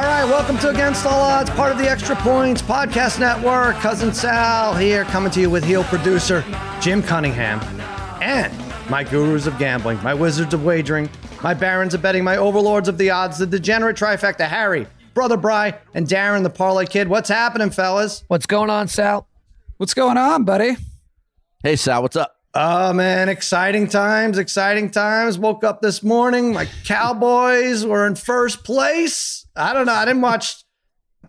All right, welcome to Against All Odds, part of the Extra Points Podcast Network. Cousin Sal here, coming to you with heel producer Jim Cunningham and my gurus of gambling, my wizards of wagering, my barons of betting, my overlords of the odds, the degenerate trifecta, Harry, Brother Bry, and Darren, the Parlay Kid. What's happening, fellas? What's going on, Sal? What's going on, buddy? Hey, Sal, what's up? Oh man, exciting times, exciting times. Woke up this morning, my Cowboys were in first place. I don't know. I didn't watch.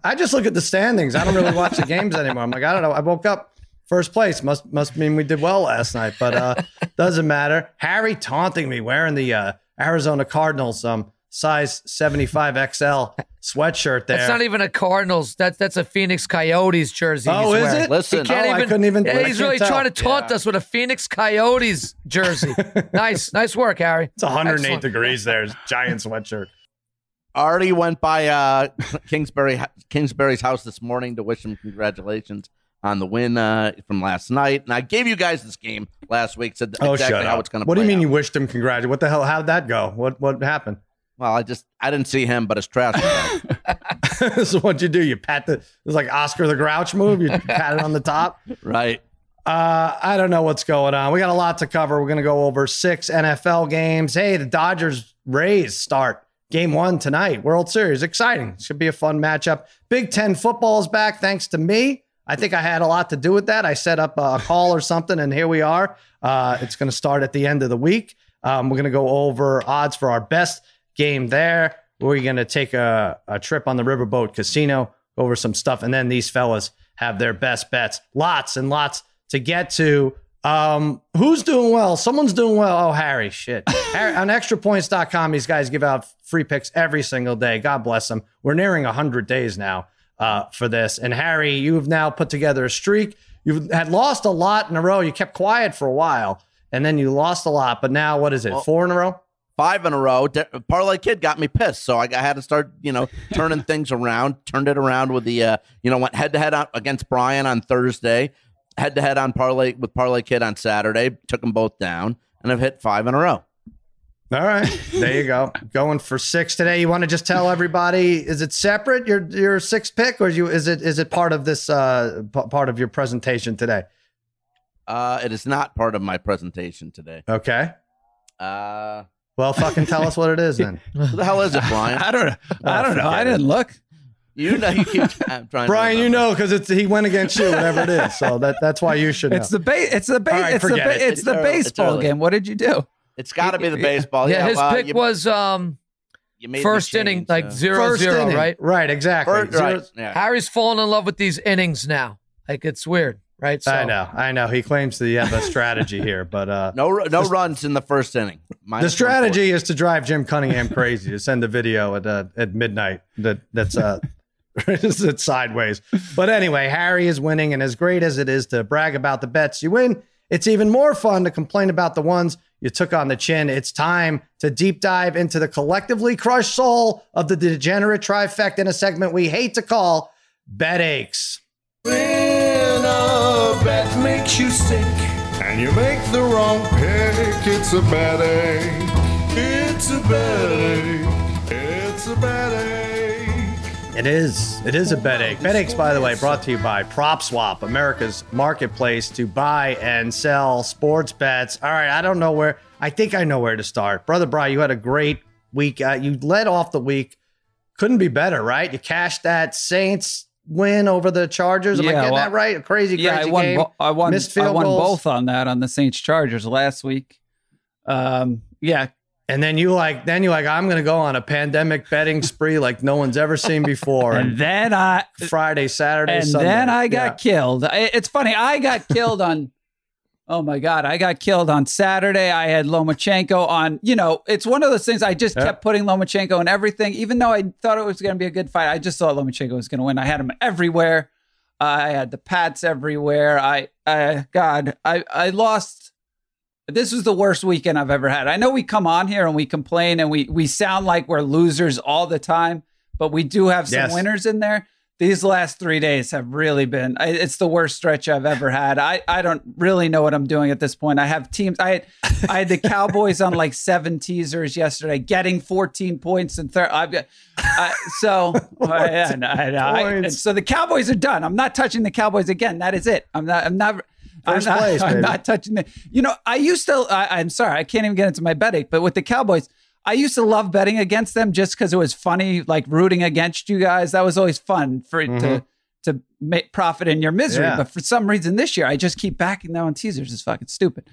I just look at the standings. I don't really watch the games anymore. I'm like, I don't know. I woke up first place. Must must mean we did well last night, but uh doesn't matter. Harry taunting me wearing the uh, Arizona Cardinals um size 75 XL sweatshirt there. That's not even a Cardinals. That's that's a Phoenix Coyotes jersey. Oh, he's is wearing. it? Listen, He can't Oh, I even. couldn't even- Yeah, he's really tell. trying to taunt Yeah. us with a Phoenix Coyotes jersey. nice, nice work, Harry. it's 108 Excellent. degrees there. Giant sweatshirt. Already went by uh, Kingsbury Kingsbury's house this morning to wish him congratulations on the win uh, from last night. And I gave you guys this game last week. Said Oh, exactly how it's going to. what do you mean you wished him congratulations? What the hell? How'd that go? What what happened? Well, I just I didn't see him, but his trash. is what you do. You pat the. It's like Oscar the Grouch move. You pat it on the top. right. Uh, I don't know what's going on. We got a lot to cover. We're going to go over six NFL games. Hey, the Dodgers Rays start game one tonight. World Series. Exciting. It's going to be a fun matchup. Big Ten football is back thanks to me. I think I had a lot to do with that. I set up a call or something, and here we are. Uh, it's going to start at the end of the week. Um, we're going to go over odds for our best game there. We're going to take a, a trip on the Riverboat Casino, over some stuff, and then these fellas have their best bets. Lots and lots to get to. Um, who's doing well? Someone's doing well. Oh, Harry, shit. Harry, on extrapoints.com, these guys give out free picks every single day. God bless them. We're nearing 100 days now uh, for this. And Harry, you've now put together a streak. You had lost a lot in a row. You kept quiet for a while, and then you lost a lot. But now, what is it? Well- Four in a row? Five in a row. De- Parlay Kid got me pissed, so I, got, had to start, you know, turning things around. Turned it around with the, uh, you know, went head to head against Brian on Thursday, head to head on Parlay with Parlay Kid on Saturday. Took them both down, and I've hit five in a row. All right, there you go. Going for six today. You want to just tell everybody? Is it separate your your six pick, or is you is it is it part of this uh p- part of your presentation today? Uh, it is not part of my presentation today. Okay. Uh, Well, fucking tell us what it is then. who the hell is it, Brian? I don't know. I don't know. I didn't look. You know, you keep I'm trying. to Brian, you know because it's he went against you, whatever it is. So that that's why you should know. It's the ba- It's the ba- All right, It's the ba- it. it's It's the. It's baseball early. game. What did you do? It's got to be the baseball. yeah, Yeah, his well, pick you- was um you made first change, inning, like so- zero First zero, inning. right? Right, exactly. First, right, yeah. Harry's fallen in love with these innings now. Like it's weird, right? I know, I know. He claims to have a strategy here, but uh, No, no runs in the first inning. the strategy is to drive Jim Cunningham crazy to send a video at uh, at midnight that that's uh it's sideways. But anyway, Harry is winning, and as great as it is to brag about the bets you win, it's even more fun to complain about the ones you took on the chin. It's time to deep dive into the collectively crushed soul of the degenerate trifecta in a segment we hate to call Bet Aches. When a bet makes you sick and you make the wrong pick, it's a bad ache. It's a bad ache. It's a bad. It is. It is a bet ache. Bet aches, by the way, brought to you by PropSwap, America's marketplace to buy and sell sports bets. All right, I don't know where. I think I know where to start. Brother Brian, you had a great week. Uh, you led off the week. Couldn't be better, right? You cashed that Saints win over the Chargers. Am I Yeah, getting well, that right? A crazy, yeah, crazy I won. game. bo- I won. Missed I won goals. both on that on the Saints Chargers last week. Um, yeah, And then you like, then you like, I'm going to go on a pandemic betting spree like no one's ever seen before. and And then I Friday, Saturday, and Sunday. then I got Yeah. killed. It's funny. I got killed on. Oh my god! I got killed on Saturday. I had Lomachenko on. You know, it's one of those things. I just kept putting Lomachenko in everything, even though I thought it was going to be a good fight. I just thought Lomachenko was going to win. I had him everywhere. I had the Pats everywhere. I, I, God, I, I lost. This was the worst weekend I've ever had. I know we come on here and we complain and we we sound like we're losers all the time, but we do have some Yes. winners in there these last three days have really been. It's the worst stretch i've ever had i i don't really know what i'm doing at this point i have teams i had i had the cowboys on like seven teasers yesterday getting 14 points and third i've got I, so I, I, I, and so the cowboys are done i'm not touching the cowboys again that is it i'm not i'm not I'm not, place, I'm not touching the. You know, I used to. I, I'm sorry, I can't even get into my betting. But with the Cowboys, I used to love betting against them just because it was funny, like rooting against you guys. That was always fun for to to make profit in your misery. Yeah. But for some reason this year, I just keep backing them on teasers. It's fucking stupid.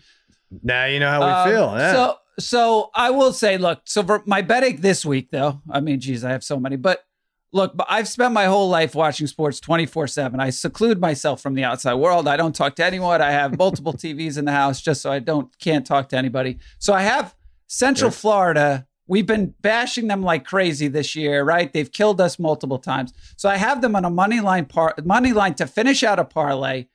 Now you know how we Um, feel. Yeah. So so I will say, look, so for my betting this week, though, I mean, geez, I have so many, but look, I've spent my whole life watching sports 24 7. I seclude myself from the outside world. I don't talk to anyone. I have multiple TVs in the house just so I don't can't talk to anybody. So I have Central Florida. We've been bashing them like crazy this year, right? They've killed us multiple times. So I have them on a money line par money line to finish out a parlay.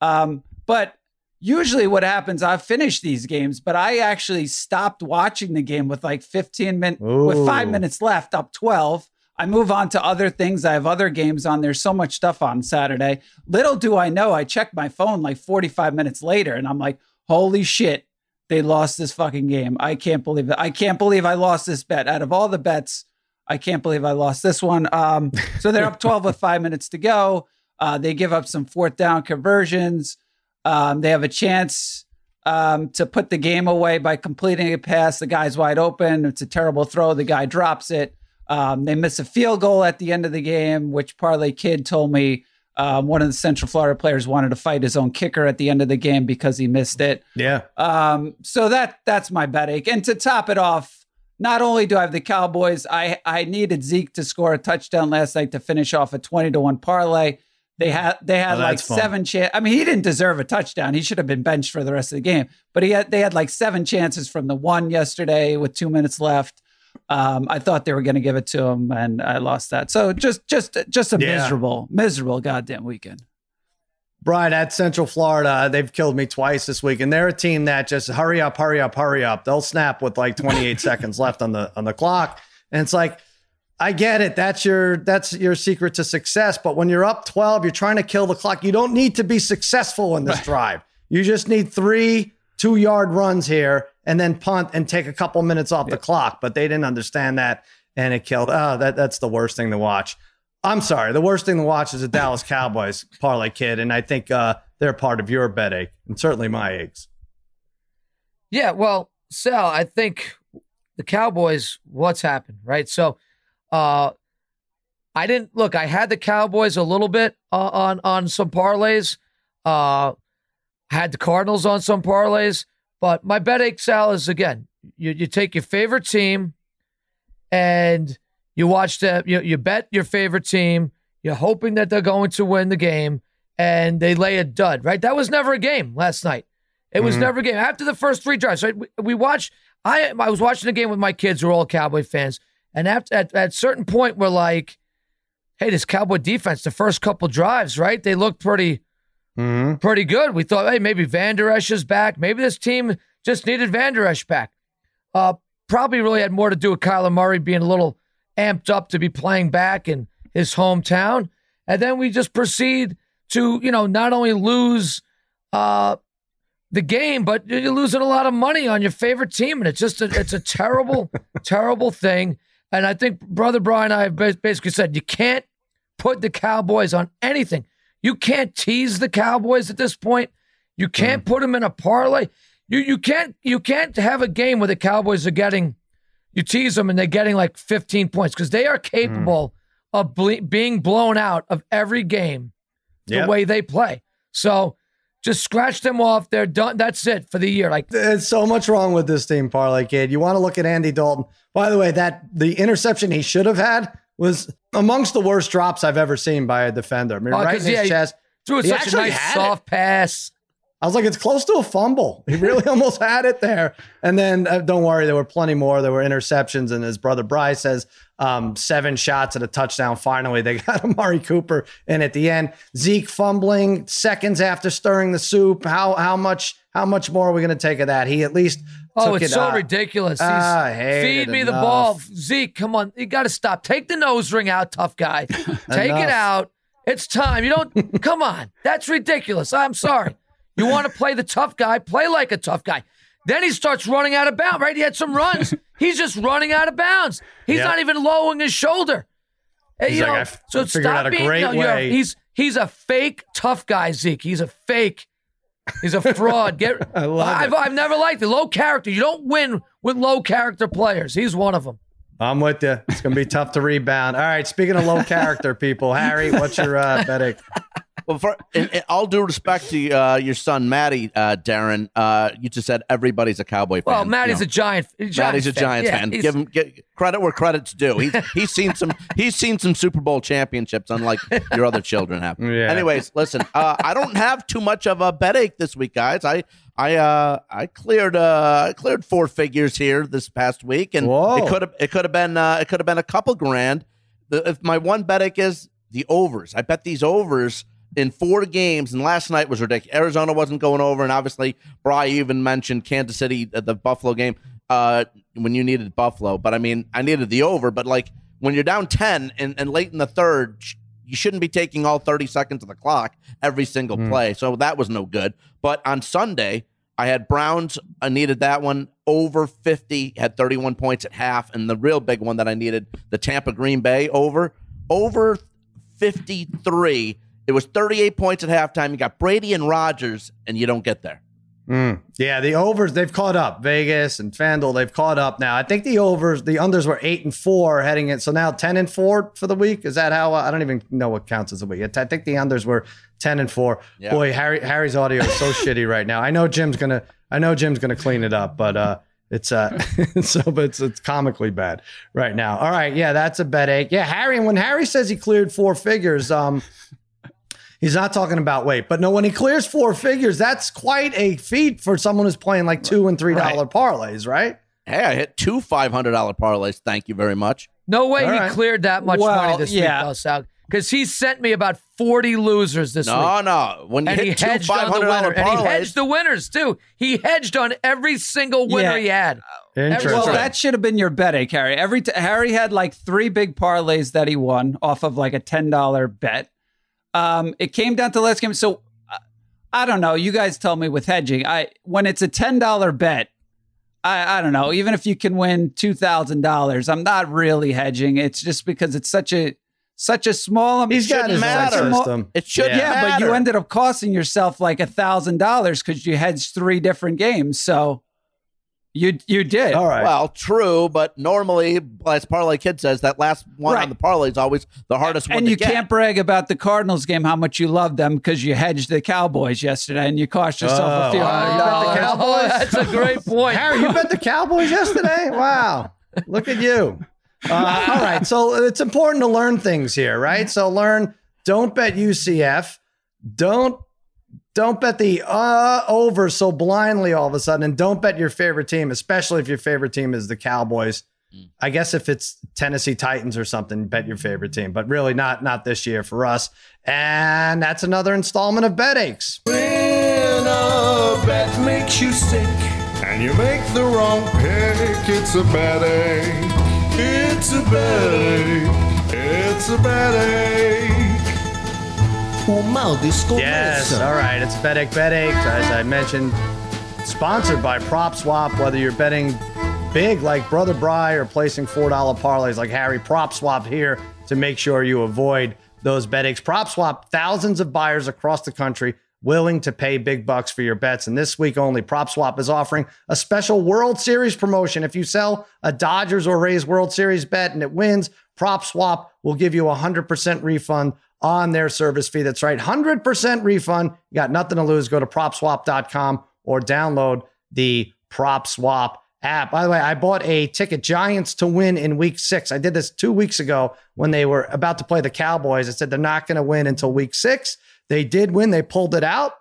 Um, but usually what happens, I've finished these games, but I actually stopped watching the game with like 15 minutes, with five minutes left, up 12. I move on to other things. I have other games on. There's so much stuff on Saturday. Little do I know, I check my phone like 45 minutes later and I'm like, holy shit, they lost this fucking game. I can't believe it. I can't believe I lost this bet. Out of all the bets, I can't believe I lost this one. Um, so they're up 12 with five minutes to go. Uh, they give up some fourth down conversions. Um, they have a chance um, to put the game away by completing a pass. The guy's wide open. It's a terrible throw. The guy drops it. Um, they miss a field goal at the end of the game, which Parlay Kid told me um, one of the Central Florida players wanted to fight his own kicker at the end of the game because he missed it. yeah. Um, so that that's my bet ache. And to top it off, not only do I have the Cowboys, I I needed Zeke to score a touchdown last night to finish off a twenty to one parlay. They had they had Oh, like seven chance. I mean, he didn't deserve a touchdown. He should have been benched for the rest of the game. But he had they had like seven chances from the one yesterday with two minutes left. Um, I thought they were going to give it to him, and I lost that. So just just just a Yeah. miserable miserable goddamn weekend. Brian, at Central Florida, they've killed me twice this week, and they're a team that just hurry up, hurry up, hurry up. They'll snap with like 28 seconds left on the on the clock, and it's like, I get it. That's your that's your secret to success. But when you're up 12, you're trying to kill the clock. You don't need to be successful in this drive. You just need three two yard runs here, and then punt and take a couple minutes off the clock. But they didn't understand that, and it killed. Oh, that that's the worst thing to watch. I'm sorry. The worst thing to watch is the Dallas Cowboys parlay kid, and I think uh, they're part of your bed ache and certainly my aches. Yeah, well, Sal, I think the Cowboys, what's happened, right? So, uh, I didn't look. I had the Cowboys a little bit uh, on on some parlays. Uh, had the Cardinals on some parlays, but my bet ache, Sal, is again, you you take your favorite team, and you watch the you you bet your favorite team. You're hoping that they're going to win the game, and they lay a dud. Right? That was never a game last night. It was Mhm. never a game. After the first three drives, right? We, we watched. I I was watching the game with my kids who are all Cowboy fans, and after at at certain point, we're like, "Hey, this Cowboy defense, the first couple drives, right? They looked pretty Mm-hmm. pretty good. We thought, hey, maybe Vander Esch is back. Maybe this team just needed Vander Esch back. Uh, probably really had more to do with Kyler Murray being a little amped up to be playing back in his hometown. And then we just proceed to, you know, not only lose uh, the game, but you're losing a lot of money on your favorite team. And it's just, a, it's a terrible, terrible thing. And I think Brother Brian and I have basically said you can't put the Cowboys on anything. You can't tease the Cowboys at this point. You can't mm-hmm. put them in a parlay. You you can't you can't have a game where the Cowboys are getting you tease them and they're getting like 15 points because they are mm-hmm. capable of ble- being blown out of every game the Yep. way they play. So just scratch them off. They're done. That's it for the year. Like There's so much wrong with this team, parlay kid. You want to look at Andy Dalton. By the way, that the interception he should have had was amongst the worst drops I've ever seen by a defender. I mean, Oh, right in his yeah, he- chest. threw He such a nice soft pass. I was like, it's close to a fumble. He really almost had it there. And then uh, don't worry, there were plenty more. There were interceptions. And his brother Bryce says um, seven shots at a touchdown. Finally, they got Amari Cooper in at the end. Zeke fumbling seconds after stirring the soup. How how much how much more are we going to take of that? He at least Oh, it's it, so uh, ridiculous. He's, ah, feed me the ball. Zeke, come on. You got to stop. Take the nose ring out, tough guy. Take it out. It's time. You don't, come on. That's ridiculous. I'm sorry. You want to play the tough guy, play like a tough guy. Then he starts running out of bounds, right? He had some runs. He's just running out of bounds. He's Yeah. not even lowering his shoulder. He's you like, know, "I f- so figured stop out a being, great you know, way." he's he's a fake tough guy, Zeke. He's a fake. He's a fraud. Get I love I've, it. I've never liked it. Low character. You don't win with low character players. He's one of them. I'm with you. It's going to be tough to rebound. All right. Speaking of low character people, Harry, what's your uh, betting? Well, for in, in all due respect to uh, your son Matty, uh, Darren, uh, you just said everybody's a Cowboy fan. Well, Matty's you a giant. Giants Matty's a fan. Giants Yeah, fan. he's- Give him get credit where credit's due. He's he's seen some he's seen some Super Bowl championships, unlike your other children have. Yeah. Anyways, listen, uh, I don't have too much of a bet ache this week, guys. I I uh, I cleared uh, I cleared four figures here this past week, and Whoa. it could have it could have been uh, it could have been a couple grand. The, if my one bet ache is the overs, I bet these overs in four games, and last night was ridiculous. Arizona wasn't going over, and obviously, Bry even mentioned Kansas City, the Buffalo game, uh, when you needed Buffalo. But I mean, I needed the over. But like when you're down ten and, and late in the third, you shouldn't be taking all 30 seconds of the clock every single play. So that was no good. But on Sunday, I had Browns. I needed that one over 50, had 31 points at half. And the real big one that I needed, the Tampa Green Bay over, over 53. It was 38 points at halftime. You got Brady and Rodgers, and you don't get there. Mm. Yeah, the overs they've caught up. Vegas and FanDuel they've caught up now. I think the overs, the unders were eight and four heading in. So now ten and four for the week. Is that how? I don't even know what counts as a week. I think the unders were ten and four. Yeah. Boy, Harry Harry's audio is so shitty right now. I know Jim's gonna. I know Jim's gonna clean it up, but uh, it's uh, so but it's it's comically bad right now. All right, yeah, that's a bet ache. Yeah, Harry. When Harry says he cleared four figures, um. He's not talking about weight, but no, when he clears four figures, that's quite a feat for someone who's playing like two and three dollar parlays, right? Hey, I hit two $500 parlays. Thank you very much. No way All he right. cleared that much Well, money this yeah. week, though, Sal. Because he sent me about 40 losers this No, week. no. No. When you And he hit two hedged on the $500 winner. And he hedged the winners, too. He hedged on every single winner Yeah. he had. Interesting. Well, that should have been your bet, eh, Harry? Every t- Harry had like three big parlays that he won off of like a ten dollar bet. Um, it came down to the last game. So uh, I don't know. You guys tell me with hedging. I when it's a ten dollar bet, I I don't know. Even if you can win two thousand dollars, I'm not really hedging. It's just because it's such a such a small. amount. He's got shouldn't matter. system. It should Yeah. Yeah, but you ended up costing yourself like a thousand dollars because you hedged three different games. So you you did. All right. Well, true, but normally, as Parlay Kid says, that last one Right. on the parlay is always the hardest one and to you get. can't brag about the Cardinals game how much you love them because you hedged the Cowboys yesterday and you cost yourself Oh, a few wow. hundred You bet the. Cowboys? That's a great point. Harry, you bet the Cowboys yesterday? Wow. Look at you. Uh, all right. So it's important to learn things here, right? So learn don't bet UCF. Don't don't bet the uh over so blindly all of a sudden and don't bet your favorite team, especially if your favorite team is the Cowboys. I guess if it's Tennessee Titans or something, bet your favorite team, but really not not this year for us. And that's another installment of Bet Aches. When a bet makes you sick and you make the wrong pick, it's a bad ache. It's a bad ache. It's a bad ache. O mal descomeça. Yes, all right. It's Bet Ache Bet Ache, as I mentioned, sponsored by Prop Swap. Whether you're betting big like Brother Bry or placing $4 parlays like Harry, Prop Swap here to make sure you avoid those Bet Aches. Prop Swap, thousands of buyers across the country willing to pay big bucks for your bets. And this week only, Prop Swap is offering a special World Series promotion. If you sell a Dodgers or Rays World Series bet and it wins, Prop Swap will give you a 100% refund on their service fee. That's right, 100% refund. You got nothing to lose. Go to propswap.com or download the Prop Swap app. By the way, I bought a ticket Giants to win in week six. I did this two weeks ago when they were about to play the Cowboys. I said they're not going to win until week six. They did win. They pulled it out.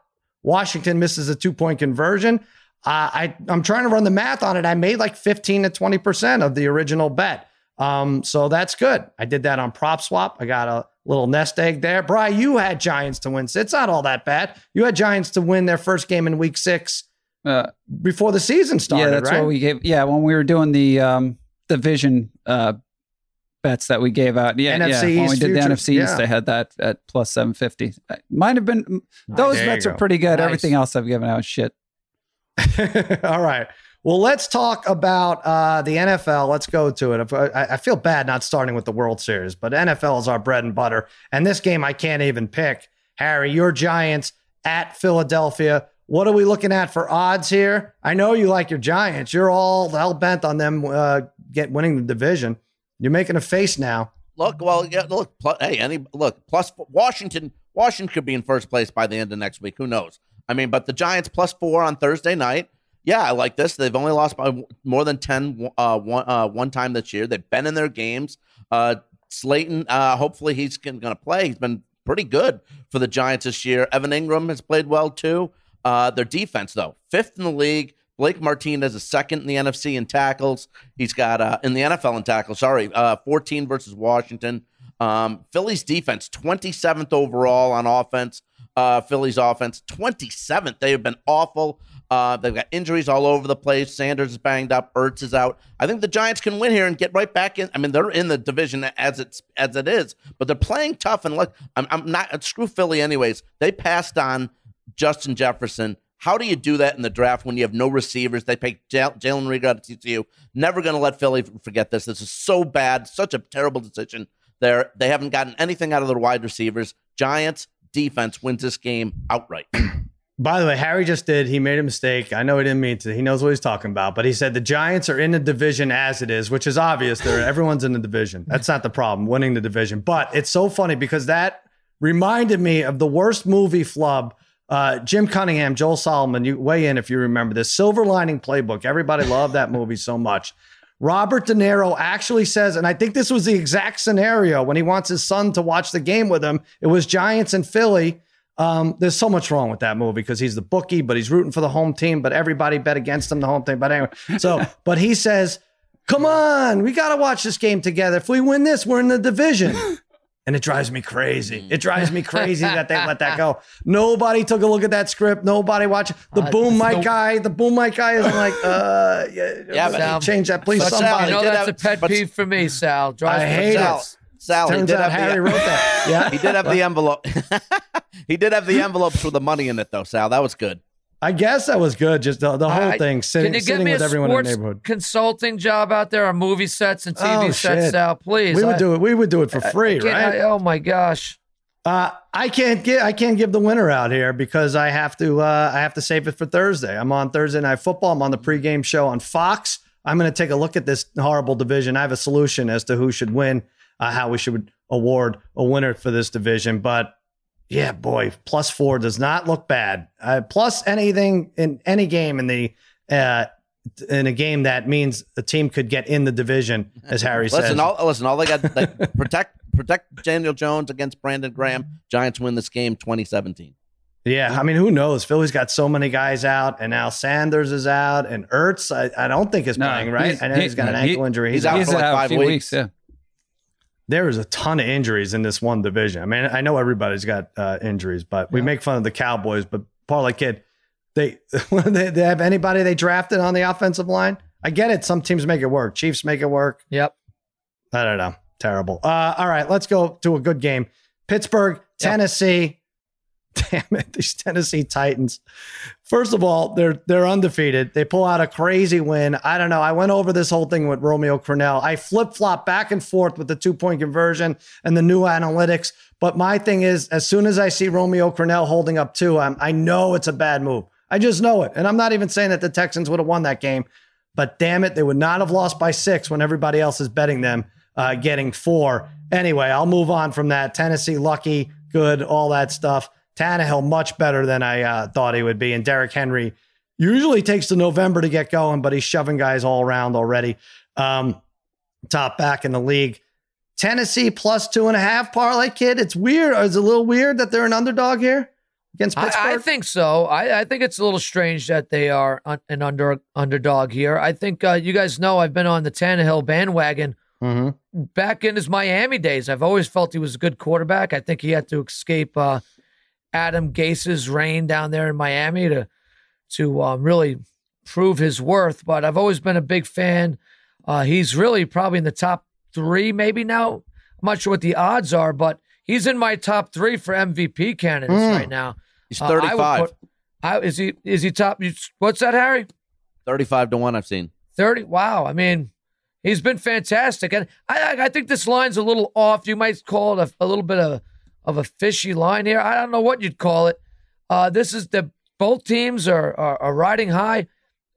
Washington misses a two point conversion. Uh, I, I'm trying to run the math on it. I made like 15 to 20% of the original bet. Um, so that's good. I did that on prop swap. I got a little nest egg there. Bry, you had Giants to win. It's not all that bad. You had Giants to win their first game in week six Uh, before the season started, yeah, that's right? what we gave. Yeah, when we were doing the um, division uh, bets that we gave out. Yeah, NFC yeah. When we East did the NFC East, yeah. I had that at plus seven fifty. Might have been those There bets are go. pretty good. Nice. Everything else I've given out is shit. All right. Well, let's talk about uh, the NFL. Let's go to it. I, I feel bad not starting with the World Series, but NFL is our bread and butter. And this game I can't even pick. Harry, your Giants at Philadelphia. What are we looking at for odds here? I know you like your Giants. You're all hell bent on them uh, get winning the division. You're making a face now. Look, well, yeah, look, pl- hey, any look plus Washington. Washington could be in first place by the end of next week. Who knows? I mean, but the Giants plus four on Thursday night. Yeah, I like this. They've only lost by more than ten uh, one uh, one time this year. They've been in their games. Uh, Slayton, uh, hopefully he's going to play. He's been pretty good for the Giants this year. Evan Engram has played well too. Uh, their defense, though, fifth in the league. Blake Martinez is second in the NFC in tackles. He's got uh, in the NFL in tackles. Sorry, uh, 14 versus Washington. Um, Philly's defense, 27th overall on offense. Uh, Philly's offense, 27th. They have been awful. Uh, they've got injuries all over the place. Sanders is banged up. Ertz is out. I think the Giants can win here and get right back in. I mean, they're in the division as it's as it is, but they're playing tough. And look, I'm, I'm not screw Philly anyways. They passed on Justin Jefferson. How do you do that in the draft when you have no receivers? They picked Jalen Reagor out of TCU. Never going to let Philly forget this. This is so bad. Such a terrible decision. They're, they haven't gotten anything out of their wide receivers. Giants defense wins this game outright. By the way, Harry just did. He made a mistake. I know he didn't mean to. He knows what he's talking about. But he said the Giants are in the division as it is, which is obvious. They're everyone's in the division. That's not the problem, winning the division. But it's so funny because that reminded me of the worst movie flub. Uh, Jim Cunningham, Joel Solomon, you weigh in if you remember this. Silver Lining Playbook. Everybody loved that movie so much. Robert De Niro actually says, and I think this was the exact scenario when he wants his son to watch the game with him. It was Giants and Philly. Um, there's so much wrong with that movie because he's the bookie, but he's rooting for the home team, but everybody bet against him, the home team. But anyway, so, but he says, come on, we got to watch this game together. If we win this, we're in the division. And it drives me crazy. It drives me crazy that they let that go. Nobody took a look at that script. Nobody watched the Uh, boom mic the- guy. The boom mic guy is like, uh, yeah, Yeah, but- yeah change that, please. But Sal, Somebody. Know that's have- a pet but- peeve for me, Sal. Drives I me hate Sal, nuts. Sal, he Turns did out have Harry the, wrote that. Yeah, He did have the envelope. he did have the envelopes with the money in it, though. Sal, that was good. I guess that was good. Just the, the whole I- thing, sitting, Can you give sitting me with a everyone in the sports neighborhood. consulting job out there on movie sets and TV Oh, sets. Sal? Please. We would I- do it. We would do it for free, can't- right? I- oh my gosh. Uh, I can't get I can't give the winner out here because I have to uh, I have to save it for Thursday. I'm on Thursday night football. I'm on the pregame show on Fox. I'm going to take a look at this horrible division. I have a solution as to who should win, uh, how we should award a winner for this division. But yeah, boy, plus four does not look bad. Uh, plus anything in any game in the uh, in a game that means a team could get in the division, as Harry says. Listen, all listen, all they got they protect protect Daniel Jones against Brandon Graham. Giants win this game 2017. Yeah, I mean, who knows? Philly's got so many guys out, and now Sanders is out, and Ertz, I, I don't think is No, playing, right? he's- I know he- he's got an he- ankle injury. He's, he's out. out He's for like out a five few weeks. weeks. Yeah. There is a ton of injuries in this one division. I mean, I know everybody's got uh, injuries, but we make fun of the Cowboys. But Parlay Kid, they, they they have anybody they drafted on the offensive line. I get it. Some teams make it work. Chiefs make it work. Yep. I don't know. Terrible. Uh, all right, let's go to a good game. Pittsburgh, Tennessee. Damn it, these Tennessee Titans. First of all, they're they're undefeated. They pull out a crazy win. I don't know. I went over this whole thing with Romeo Crennel. I flip flop back and forth with the two point conversion and the new analytics. But my thing is, as soon as I see Romeo Crennel holding up two, I'm, I know it's a bad move. I just know it. And I'm not even saying that the Texans would have won that game. But damn it, they would not have lost by six when everybody else is betting them uh, getting four. Anyway, I'll move on from that. Tennessee, lucky, good, all that stuff. Tannehill, much better than I uh, thought he would be. And Derrick Henry usually takes to November to get going, but he's shoving guys all around already. Um, top back in the league. Tennessee plus two and a half parlay kid. It's weird. It's a little weird that they're an underdog here against Pittsburgh. I, I think so. I, I think it's a little strange that they are un- an under underdog here. I think uh, you guys know I've been on the Tannehill bandwagon Mhm. back in his Miami days. I've always felt he was a good quarterback. I think he had to escape uh, Adam Gase's reign down there in Miami to to um, really prove his worth. But I've always been a big fan. Uh, he's really probably in the top three, maybe now. I'm not sure what the odds are, but he's in my top three for MVP candidates Mm. right now. He's Uh, I 35. put- I, is he is he top? What's that, Harry? 35 to 1 I've seen. 30. Wow. I mean, he's been fantastic. And I, I, I think this line's a little off. You might call it a, a little bit of, of a fishy line here. I don't know what you'd call it. Uh, this is the both teams are, are, are riding high.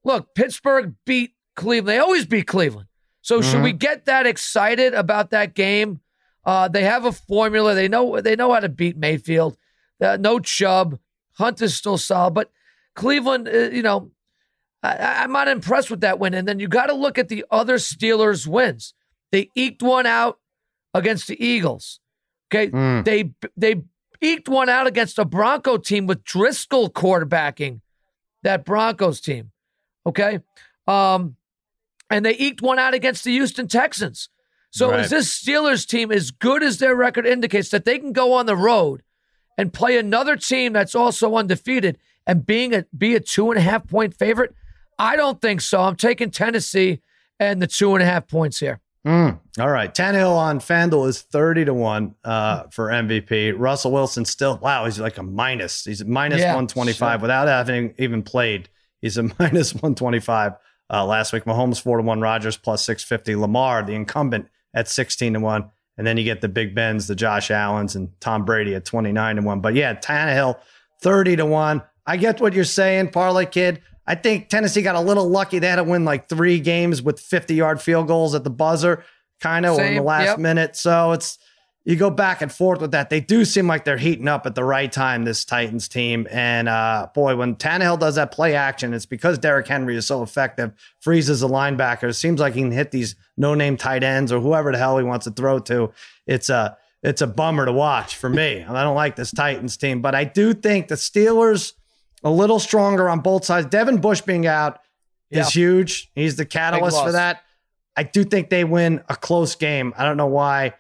Look, Pittsburgh beat Cleveland. They always beat Cleveland. So should we get that excited about that game? Uh, they have a formula. They know they know how to beat Mayfield. Uh, no Chubb. Hunt is still solid, but Cleveland, uh, you know, I, I- I'm not impressed with that win. And then you got to look at the other Steelers wins. They eked one out against the Eagles. Okay, Mm. they they eked one out against a Bronco team with Driskel quarterbacking that Broncos team. Okay, um, and they eked one out against the Houston Texans. So Right. is this Steelers team as good as their record indicates that they can go on the road and play another team that's also undefeated and being a be a two and a half point favorite? I don't think so. I'm taking Tennessee and the two and a half points here. Mm. All right. Tannehill on FanDuel is 30 to 1 uh, for MVP. Russell Wilson still, wow, he's like a minus. He's minus Yeah, 125 without having even played. He's a minus 125 uh, last week. Mahomes 4 to 1, Rodgers plus 650. Lamar, the incumbent, at 16 to 1. And then you get the Big Bens, the Josh Allens, and Tom Brady at 29 to 1. But yeah, Tannehill 30 to 1. I get what you're saying, Parlay Kid. I think Tennessee got a little lucky. They had to win like three games with 50 yard field goals at the buzzer, kind of in the last yep. minute. So it's you go back and forth with that. They do seem like they're heating up at the right time, this Titans team. And uh, boy, when Tannehill does that play action, it's because Derrick Henry is so effective, freezes the linebacker. It seems like he can hit these no name tight ends or whoever the hell he wants to throw to. It's a it's a bummer to watch for me. I don't like this Titans team, but I do think the Steelers a little stronger on both sides. Devin Bush being out Yeah. is huge. He's the catalyst for that. I do think they win a close game. I don't know why.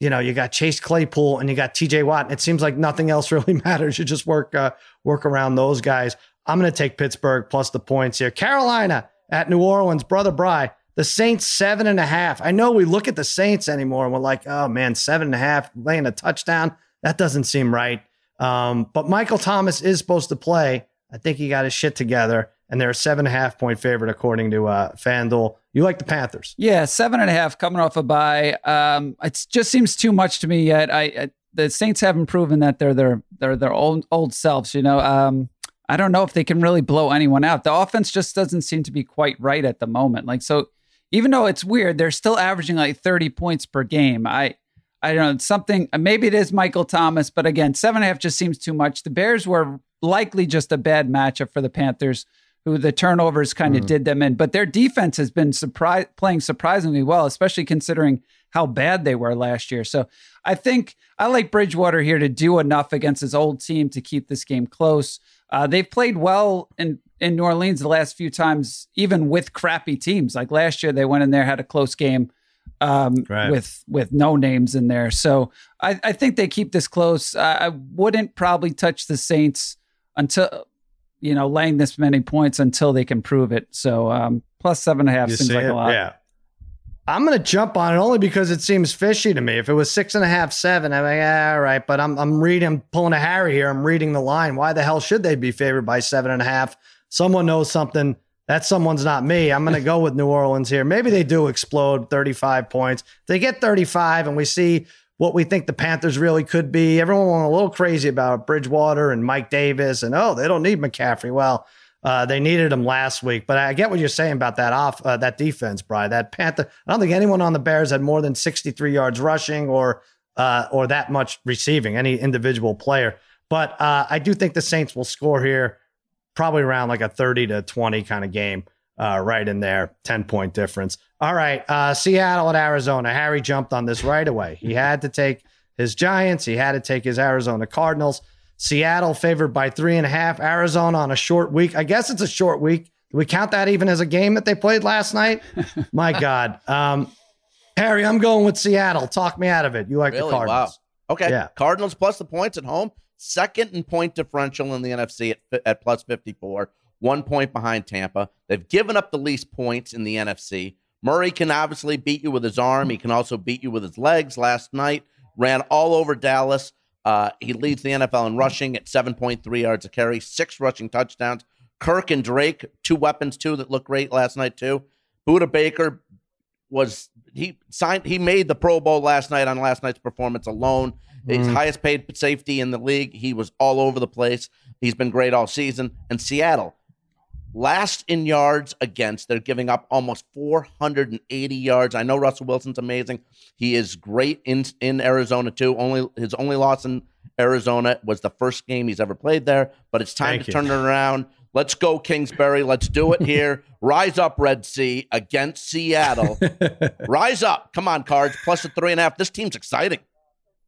You know, you got Chase Claypool and you got TJ Watt. It seems like nothing else really matters. You just work uh, work around those guys. I'm going to take Pittsburgh plus the points here. Carolina at New Orleans, brother Bry. The Saints seven and a half. I know we look at the Saints anymore and we're like, oh man, seven and a half, laying a touchdown. That doesn't seem right. Um, but Michael Thomas is supposed to play. I think he got his shit together, and they're a seven and a half point favorite according to uh, FanDuel. You like the Panthers? Yeah, seven and a half coming off a bye. Um, it just seems too much to me yet. I, I the Saints haven't proven that they're their they're their old old selves. You know, um, I don't know if they can really blow anyone out. The offense just doesn't seem to be quite right at the moment. Like so, even though it's weird, they're still averaging like thirty points per game. I I don't know something. Maybe it is Michael Thomas, but again, seven and a half just seems too much. The Bears were likely just a bad matchup for the Panthers who the turnovers kind of did them in. But their defense has been surprise playing surprisingly well, especially considering how bad they were last year. So I think I like Bridgewater here to do enough against his old team to keep this game close. Uh, they've played well in in New Orleans the last few times, even with crappy teams. Like last year, they went in there had a close game um, Right. with with no names in there. So I, I think they keep this close. I, I wouldn't probably touch the Saints until you know laying this many points until they can prove it. So um, plus seven and a half You seems see like it? a lot. Yeah. I'm gonna jump on it only because it seems fishy to me. If it was six and a half, seven, I'm like, ah, all right. But I'm I'm reading, pulling a Harry here. I'm reading the line. Why the hell should they be favored by seven and a half? Someone knows something. That someone's not me. I'm gonna go with New Orleans here. Maybe they do explode 35 points. They get 35, and we see what we think the Panthers really could be. Everyone went a little crazy about Bridgewater and Mike Davis, and oh, they don't need McCaffrey. Well, uh, they needed him last week, but I get what you're saying about that off uh, that defense, Brian. That Panther. I don't think anyone on the Bears had more than 63 yards rushing or uh, or that much receiving any individual player. But uh, I do think the Saints will score here, probably around like a 30 to 20 kind of game, uh, right in there, 10 point difference. All right, uh, Seattle at Arizona. Harry jumped on this right away. He had to take his Giants. He had to take his Arizona Cardinals. Seattle favored by three and a half. Arizona on a short week. I guess it's a short week. Do we count that even as a game that they played last night? My God. Um, Harry, I'm going with Seattle. Talk me out of it. You like Really? the Cardinals. Wow. Okay. Yeah. Cardinals plus the points at home, second in point differential in the NFC at, at plus 54, one point behind Tampa. They've given up the least points in the NFC. Murray can obviously beat you with his arm. He can also beat you with his legs. Last night, ran all over Dallas. Uh, he leads the NFL in rushing at 7.3 yards a carry, six rushing touchdowns. Kirk and Drake, two weapons too that looked great last night too. Budda Baker was he signed he made the Pro Bowl last night on last night's performance alone. He's mm. highest paid safety in the league. He was all over the place. He's been great all season. And Seattle, last in yards against. They're giving up almost 480 yards. I know Russell Wilson's amazing. He is great in in Arizona too. Only his only loss in Arizona was the first game he's ever played there. But it's time Thank to you. turn it around. Let's go, Kingsbury. Let's do it here. Rise up, Red Sea against Seattle. Rise up. Come on, cards. Plus a three and a half. This team's exciting.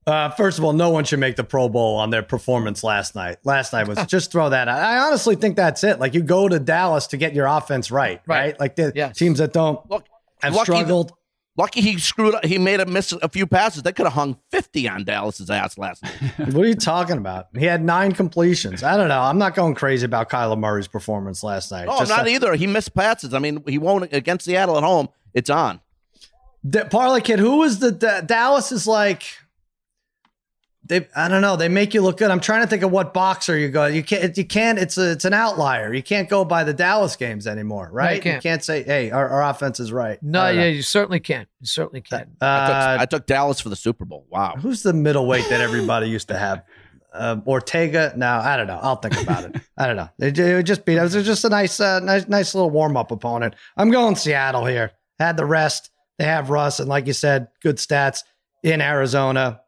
Uh, first of all, no one should make the Pro Bowl on their performance last night. Last night was just throw that out. I honestly think that's it. Like you go to Dallas to get your offense right, right? Right. Like the Yes. teams that don't Look, have lucky- struggled. Lucky he screwed up. He made a miss a few passes. They could have hung 50 on Dallas's ass last night. What are you talking about? He had nine completions. I don't know. I'm not going crazy about Kyler Murray's performance last night. No, not like- either. He missed passes. I mean, he won't against Seattle at home. It's on. D- Parlay kid, who was the D- Dallas is like they I don't know, they make you look good. I'm trying to think of what boxer you go. You can't you can't it's a, it's an outlier. You can't go by the Dallas games anymore, right? you can't. Can't say, "Hey, our, our offense is right." No, yeah, know. you certainly can't. You certainly can. I, took, Uh, I took Dallas for the Super Bowl. Wow. who's the middleweight that everybody used to have? Uh, Ortega? No, I don't know. I'll think about it. I don't know. It, it would just be it was just a nice, uh, nice, nice little warm up opponent. I'm going Seattle here. Had the rest. They have Russ, and like you said, good stats in Arizona.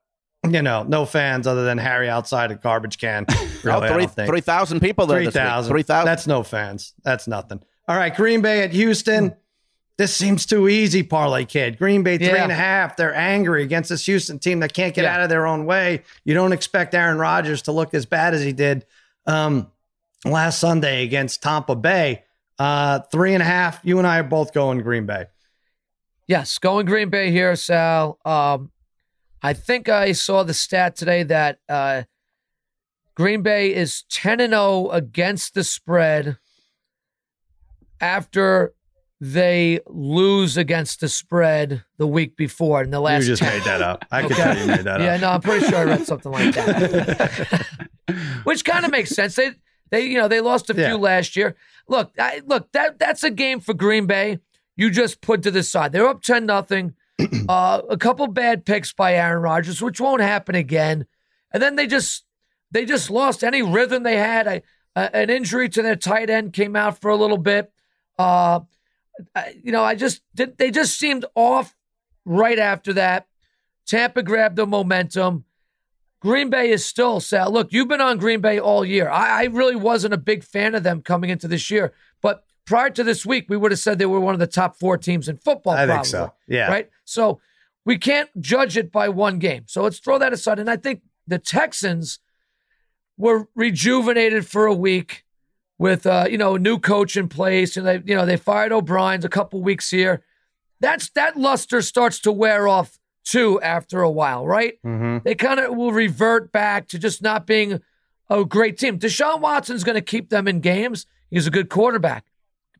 You know, no fans other than Harry outside a garbage can. Really, I Oh, three don't think. 3,000 people there. Three this week. thousand. 3,000. That's no fans. That's nothing. All right, Green Bay at Houston. This seems too easy, parlay kid. Green Bay three Yeah. and a half. They're angry against this Houston team that can't get Yeah. out of their own way. You don't expect Aaron Rodgers to look as bad as he did um, last Sunday against Tampa Bay. Uh, three and a half. You and I are both going Green Bay. Yes, going Green Bay here, Sal. Um, I think I saw the stat today that uh, Green Bay is 10 and 0 against the spread after they lose against the spread the week before in the last you just 10. made that up. I could Okay. tell you made that yeah, up. Yeah, no, I'm pretty sure I read something like that. Which kind of makes sense. They they you know, they lost a Yeah. few last year. Look, I, look, that that's a game for Green Bay. You just put to the side. They're up 10 nothing. uh, a couple bad picks by Aaron Rodgers, which won't happen again. And then they just they just lost any rhythm they had. I, uh, an injury to their tight end came out for a little bit. Uh, I, you know, I just did. They just seemed off right after that. Tampa grabbed the momentum. Green Bay is still Sal. Look, you've been on Green Bay all year. I, I really wasn't a big fan of them coming into this year, but prior to this week, we would have said they were one of the top four teams in football. I think so. Yeah. Right. So we can't judge it by one game. So let's throw that aside. And I think the Texans were rejuvenated for a week with uh, you know a new coach in place, and they you know they fired O'Brien's a couple weeks here. That's that luster starts to wear off too after a while, right? Mhm. They kind of will revert back to just not being a great team. Deshaun Watson's going to keep them in games. He's a good quarterback,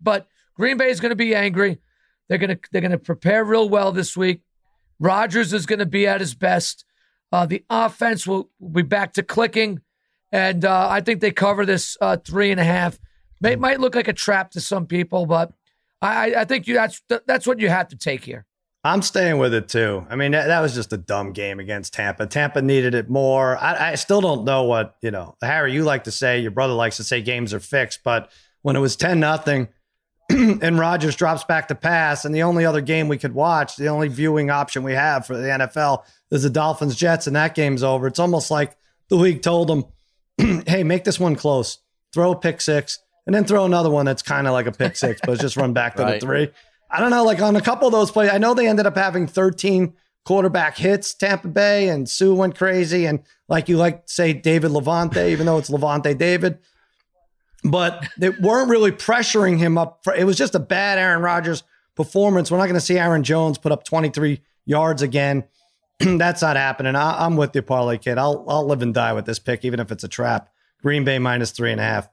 but Green Bay is going to be angry. They're going to they're to prepare real well this week. Rodgers is going to be at his best. Uh, the offense will, will be back to clicking, and uh, I think they cover this uh, three and a half. May, might look like a trap to some people, but I, I think you that's that's what you have to take here. I'm staying with it too. I mean, that, that was just a dumb game against Tampa. Tampa needed it more. I, I still don't know what, you know, Harry, you like to say, your brother likes to say games are fixed, but when it was 10 nothing and Rodgers drops back to pass, and the only other game we could watch, the only viewing option we have for the NFL is the Dolphins Jets, and that game's over. It's almost like the league told them, hey, make this one close, throw a pick six, and then throw another one that's kind of like a pick six, but just run back to Right. the three. I don't know, like on a couple of those plays, I know they ended up having 13 quarterback hits, Tampa Bay, and Sue went crazy. And like you like to say, David Lavonte, even though it's Lavonte David, but they weren't really pressuring him up. For, it was just a bad Aaron Rodgers performance. We're not going to see Aaron Jones put up 23 yards again. That's not happening. I, I'm with you, parlay kid. I'll I'll live and die with this pick, even if it's a trap. Green Bay minus three and a half.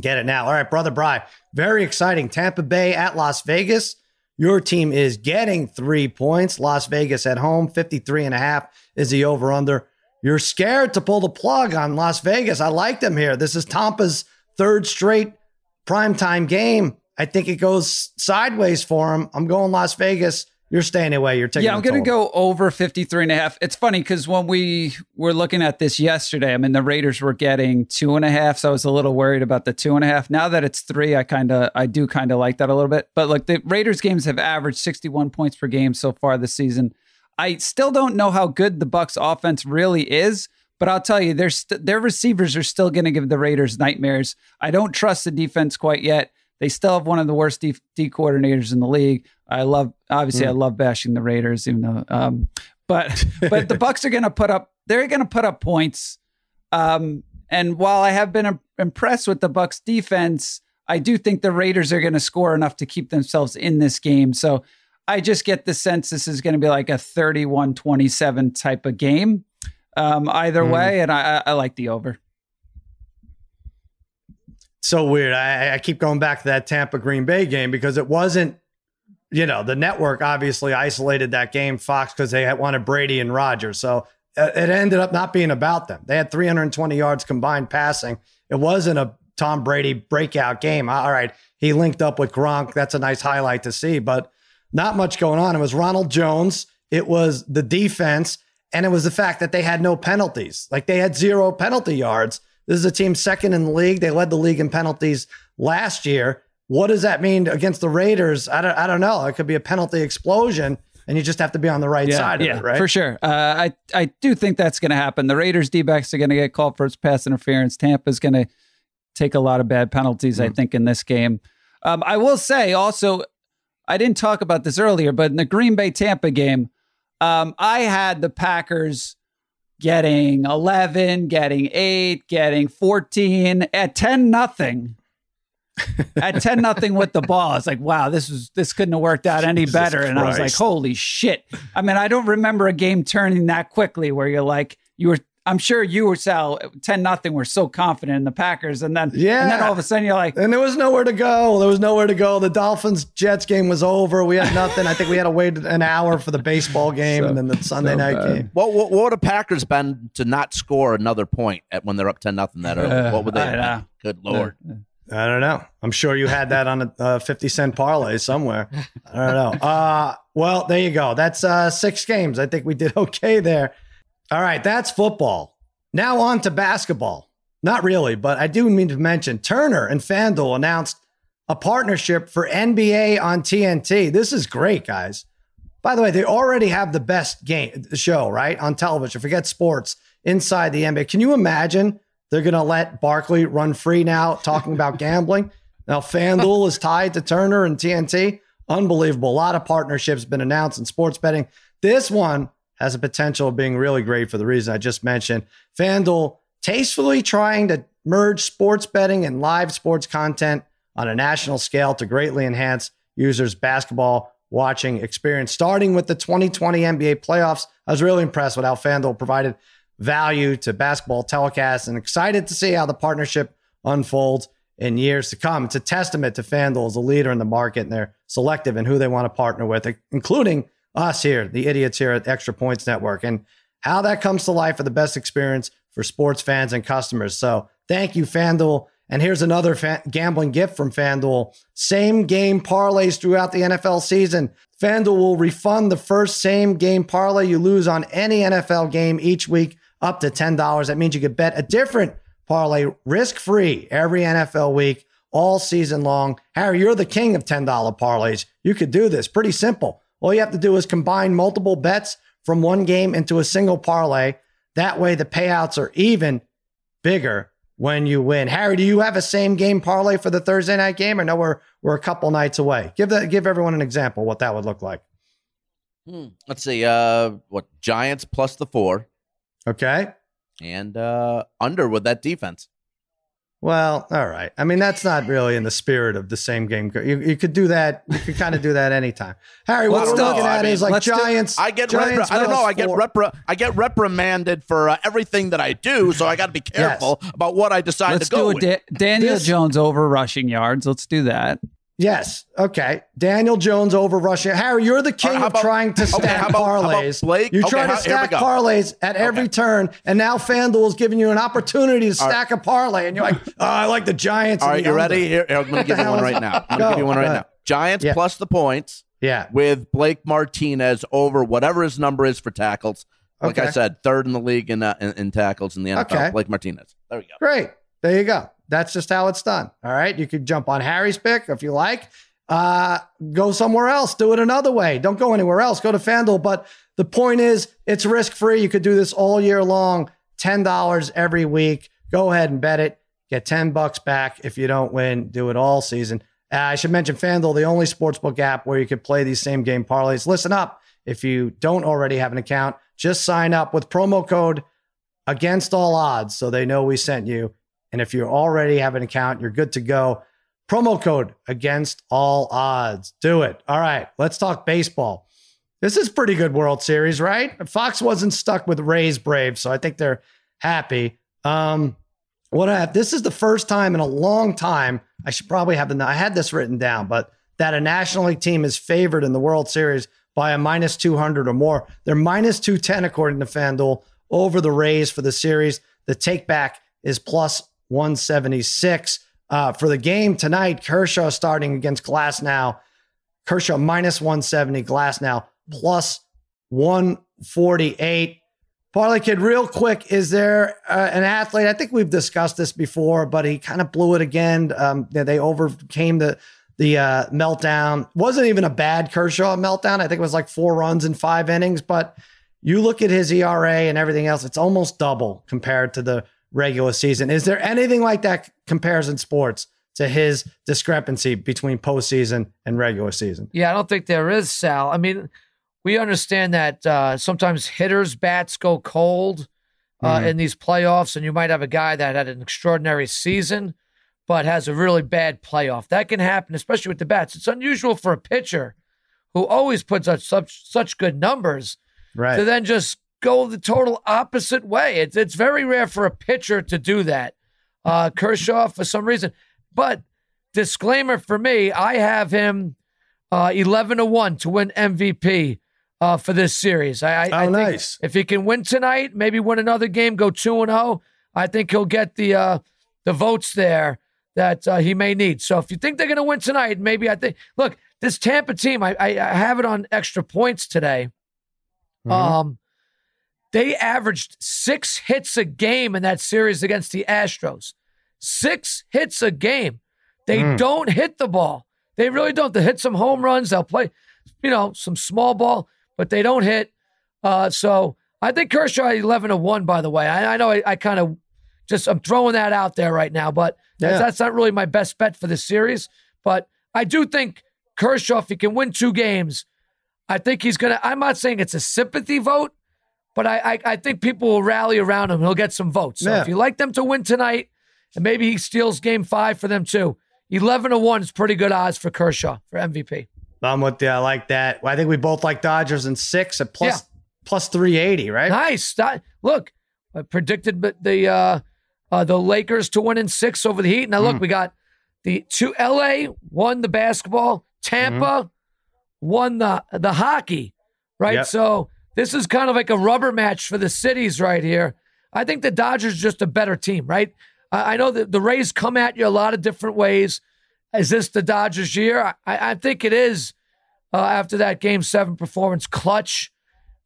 Get it now. All right, brother Bry. Very exciting. Tampa Bay at Las Vegas. Your team is getting three points. Las Vegas at home, 53 and a half is the over under. You're scared to pull the plug on Las Vegas. I like them here. This is Tampa's third straight primetime game. I think it goes sideways for them. I'm going Las Vegas. You're staying away. You're taking Yeah, I'm going to go over 53 and a half. It's funny because when we were looking at this yesterday, I mean, the Raiders were getting two and a half. So I was a little worried about the two and a half. Now that it's three, I kind of, I do kind of like that a little bit. But look, the Raiders games have averaged 61 points per game so far this season. I still don't know how good the Bucs offense really is, but I'll tell you, their st- their receivers are still going to give the Raiders nightmares. I don't trust the defense quite yet. They still have one of the worst D, D coordinators in the league. I love, obviously, I love bashing the Raiders, even though, um, but but the Bucs are going to put up, they're going to put up points. Um, and while I have been im- impressed with the Bucs defense, I do think the Raiders are going to score enough to keep themselves in this game. So I just get the sense this is going to be like a 31 27 type of game um, either Mhm. way. And I, I, like the over. so weird. I, I keep going back to that Tampa Green Bay game because it wasn't, you know, the network obviously isolated that game, Fox, because they had wanted Brady and Rodgers. So uh, it ended up not being about them. They had 320 yards combined passing. It wasn't a Tom Brady breakout game. All right, he linked up with Gronk. That's a nice highlight to see, but not much going on. It was Ronald Jones. It was the defense. And it was the fact that they had no penalties. Like they had zero penalty yards. This is a team second in the league. They led the league in penalties last year. What does that mean against the Raiders? I don't, I don't know. It could be a penalty explosion, and you just have to be on the right side of it, right? For sure. Uh, I, I do think that's going to happen. The Raiders D backs are going to get called for its pass interference. Tampa's going to take a lot of bad penalties, Mm-hmm. I think, in this game. Um, I will say also, I didn't talk about this earlier, but in the Green Bay Tampa game, um, I had the Packers getting 11, getting 8, getting 14 at 10 nothing. at 10 nothing with the ball. It's like, wow, this was this couldn't have worked out any Jesus better. And I was like, holy shit. I mean, I don't remember a game turning that quickly where you're like, you were I'm sure you were Sal 10 nothing were so confident in the Packers. And then Yeah. and then all of a sudden you're like, And there was nowhere to go. There was nowhere to go. The Dolphins Jets game was over. We had nothing. I think we had to wait an hour for the baseball game and then the Sunday night game. What, what what would the Packers been to not score another point at when they're up ten nothing that early? Uh, what would they? Have know. Good lord! I don't know. I'm sure you had that on a, uh 50 cent parlay somewhere. I don't know. Uh, well, there you go. That's uh, six games. I think we did okay there. All right, that's football. Now on to basketball. Not really, but I do mean to mention Turner and FanDuel announced a partnership for NBA on TNT. This is great, guys. By the way, they already have the best game show, right? On television. Forget sports inside the NBA. Can you imagine they're going to let Barkley run free now talking about gambling? Now, FanDuel is tied to Turner and TNT. Unbelievable. A lot of partnerships been announced in sports betting. This one has a potential of being really great for the reason I just mentioned. FanDuel tastefully trying to merge sports betting and live sports content on a national scale to greatly enhance users' basketball watching experience. Starting with the 2020 NBA playoffs, I was really impressed with how FanDuel provided value to basketball telecasts and excited to see how the partnership unfolds in years to come. It's a testament to FanDuel as a leader in the market and they're selective in who they want to partner with, including us here, the idiots here at Extra Points Network, and how that comes to life for the best experience for sports fans and customers. So thank you, FanDuel. And here's another gambling gift from FanDuel. Same game parlays throughout the NFL season. FanDuel will refund the first same game parlay you lose on any NFL game each week up to $10. That means you could bet a different parlay risk free every NFL week all season long. Harry, you're the king of $10 parlays. You could do this. Pretty simple. All you have to do is combine multiple bets from one game into a single parlay. That way, the payouts are even bigger when you win. Harry, do you have a same game parlay for the Thursday night game? Or no, we're we're a couple nights away. Give that give everyone an example what that would look like. Hmm. Let's see. Uh, what Giants plus the four Okay. and uh under with that defense. Well, all right. I mean, that's not really in the spirit of the same game. You, you could do that. You could kind of do that anytime. Harry, what Let's we're looking I at mean, is like let's do- Giants. I get Giants repri- I don't know. I get four. repri- I get reprimanded for uh, everything that I do, so I got to be careful about what I decide let's to go do a with. da- Daniel This- Jones over rushing yards. Let's do that. Yes. Okay. Daniel Jones over rushing. Harry, you're the king right, how of trying to stack about- how about parlays. Blake? You Okay, try how- to stack parlays at every turn, and now FanDuel is giving you an opportunity to All right. stack a parlay, and you're like, oh, I like the Giants. All right, you under." ready? Here, I'm going to give you one right now. I'm going to give you one right now. Giants Yeah. plus the points Yeah. with Blake Martinez over whatever his number is for tackles. Like I said, third in the league in, uh, in, in tackles in the NFL. Okay. Blake Martinez. There we go. Great. There you go. That's just how it's done. All right. You could jump on Harry's pick if you like. Uh, go somewhere else. Do it another way. Don't go anywhere else. Go to FanDuel. But the point is, it's risk free. You could do this all year long. $10 every week. Go ahead and bet it. Get 10 bucks back if you don't win. Do it all season. Uh, I should mention FanDuel, the only sportsbook app where you can play these same game parlays. Listen up. If you don't already have an account, just sign up with promo code against all odds so they know we sent you. And if you already have an account, you're good to go. Promo code against all odds. Do it. All right, let's talk baseball. This is pretty good World Series, right? Fox wasn't stuck with Rays Braves, so I think they're happy. Um, what I this is the first time in a long time. I should probably have the I had this written down, but that a National League team is favored in the World Series by a minus 200 or more. They're minus 210 according to FanDuel over the Rays for the series. The take back is plus 176. Uh, for the game tonight, Kershaw starting against Glasnow. Kershaw minus 170, Glasnow plus 148. Parlay Kid, real quick, is there uh, an athlete? I think we've discussed this before, but he kind of blew it again. Um, they- they overcame the the uh, meltdown. wasn't even a bad Kershaw meltdown. I think it was like four runs in five innings. But you look at his ERA and everything else; it's almost double compared to the regular season. Is there anything like that compares in sports to his discrepancy between postseason and regular season? Yeah, I don't think there is, Sal. I mean, we understand that uh, sometimes hitters' bats go cold uh, Mhm. in these playoffs, and you might have a guy that had an extraordinary season, but has a really bad playoff. That can happen, especially with the bats. It's unusual for a pitcher who always puts up such such good numbers Right. to then just go the total opposite way. It's it's very rare for a pitcher to do that. Uh, Kershaw, for some reason, but disclaimer for me, I have him uh, eleven to one to win MVP uh, for this series. I, I, Oh, I think nice. if he can win tonight, maybe win another game, go two and zero. I think he'll get the uh, the votes there that uh, he may need. So if you think they're going to win tonight, maybe I think. Look, this Tampa team, I, I, I have it on extra points today. Mhm. Um, they averaged six hits a game in that series against the Astros. Six hits a game. They Mm. don't hit the ball. They really don't. They hit some home runs. They'll play, you know, some small ball, but they don't hit. Uh, so I think Kershaw eleven to one. By the way, I, I know I, I kind of just I'm throwing that out there right now, but that's, Yeah. that's not really my best bet for this series. But I do think Kershaw, if he can win two games, I think he's gonna. I'm not saying it's a sympathy vote, but I I, I think people will rally around him. He'll get some votes. So Yeah. if you like them to win tonight, and maybe he steals Game Five for them too. Eleven to one is pretty good odds for Kershaw for MVP. I'm with you. I like that. I think we both like Dodgers and six at plus plus 380, right? Nice. Look, I predicted the- the uh, uh, the Lakers to win in six over the Heat. Now look, Mm. we got the two. LA won the basketball. Tampa won the the hockey. Right. Yep. So this is kind of like a rubber match for the cities right here. I think the Dodgers are just a better team. Right. I, I know that the Rays come at you a lot of different ways. Is this the Dodgers year? I, I think it is. Uh, after that Game Seven performance, clutch.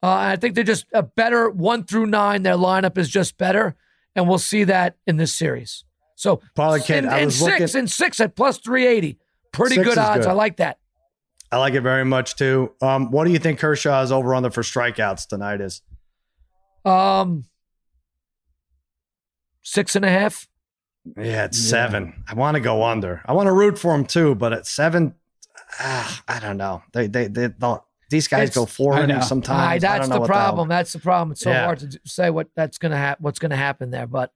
Uh, I think they're just a better one through nine. Their lineup is just better, and we'll see that in this series. So, Kid, in, I was six looking- and six at plus three eighty, pretty Six good odds. good. I like that. I like it very much too. Um, what do you think Kershaw's over under for strikeouts tonight is? Um, six and a half. Yeah, it's seven. I want to go under. I want to root for him too, but at seven, ah, I don't know. They they they they'll- these guys It's- go four I innings sometimes. Aye, I that's don't know the problem. hell- That's the problem. It's so Yeah. hard to say what that's gonna ha- what's gonna happen there. But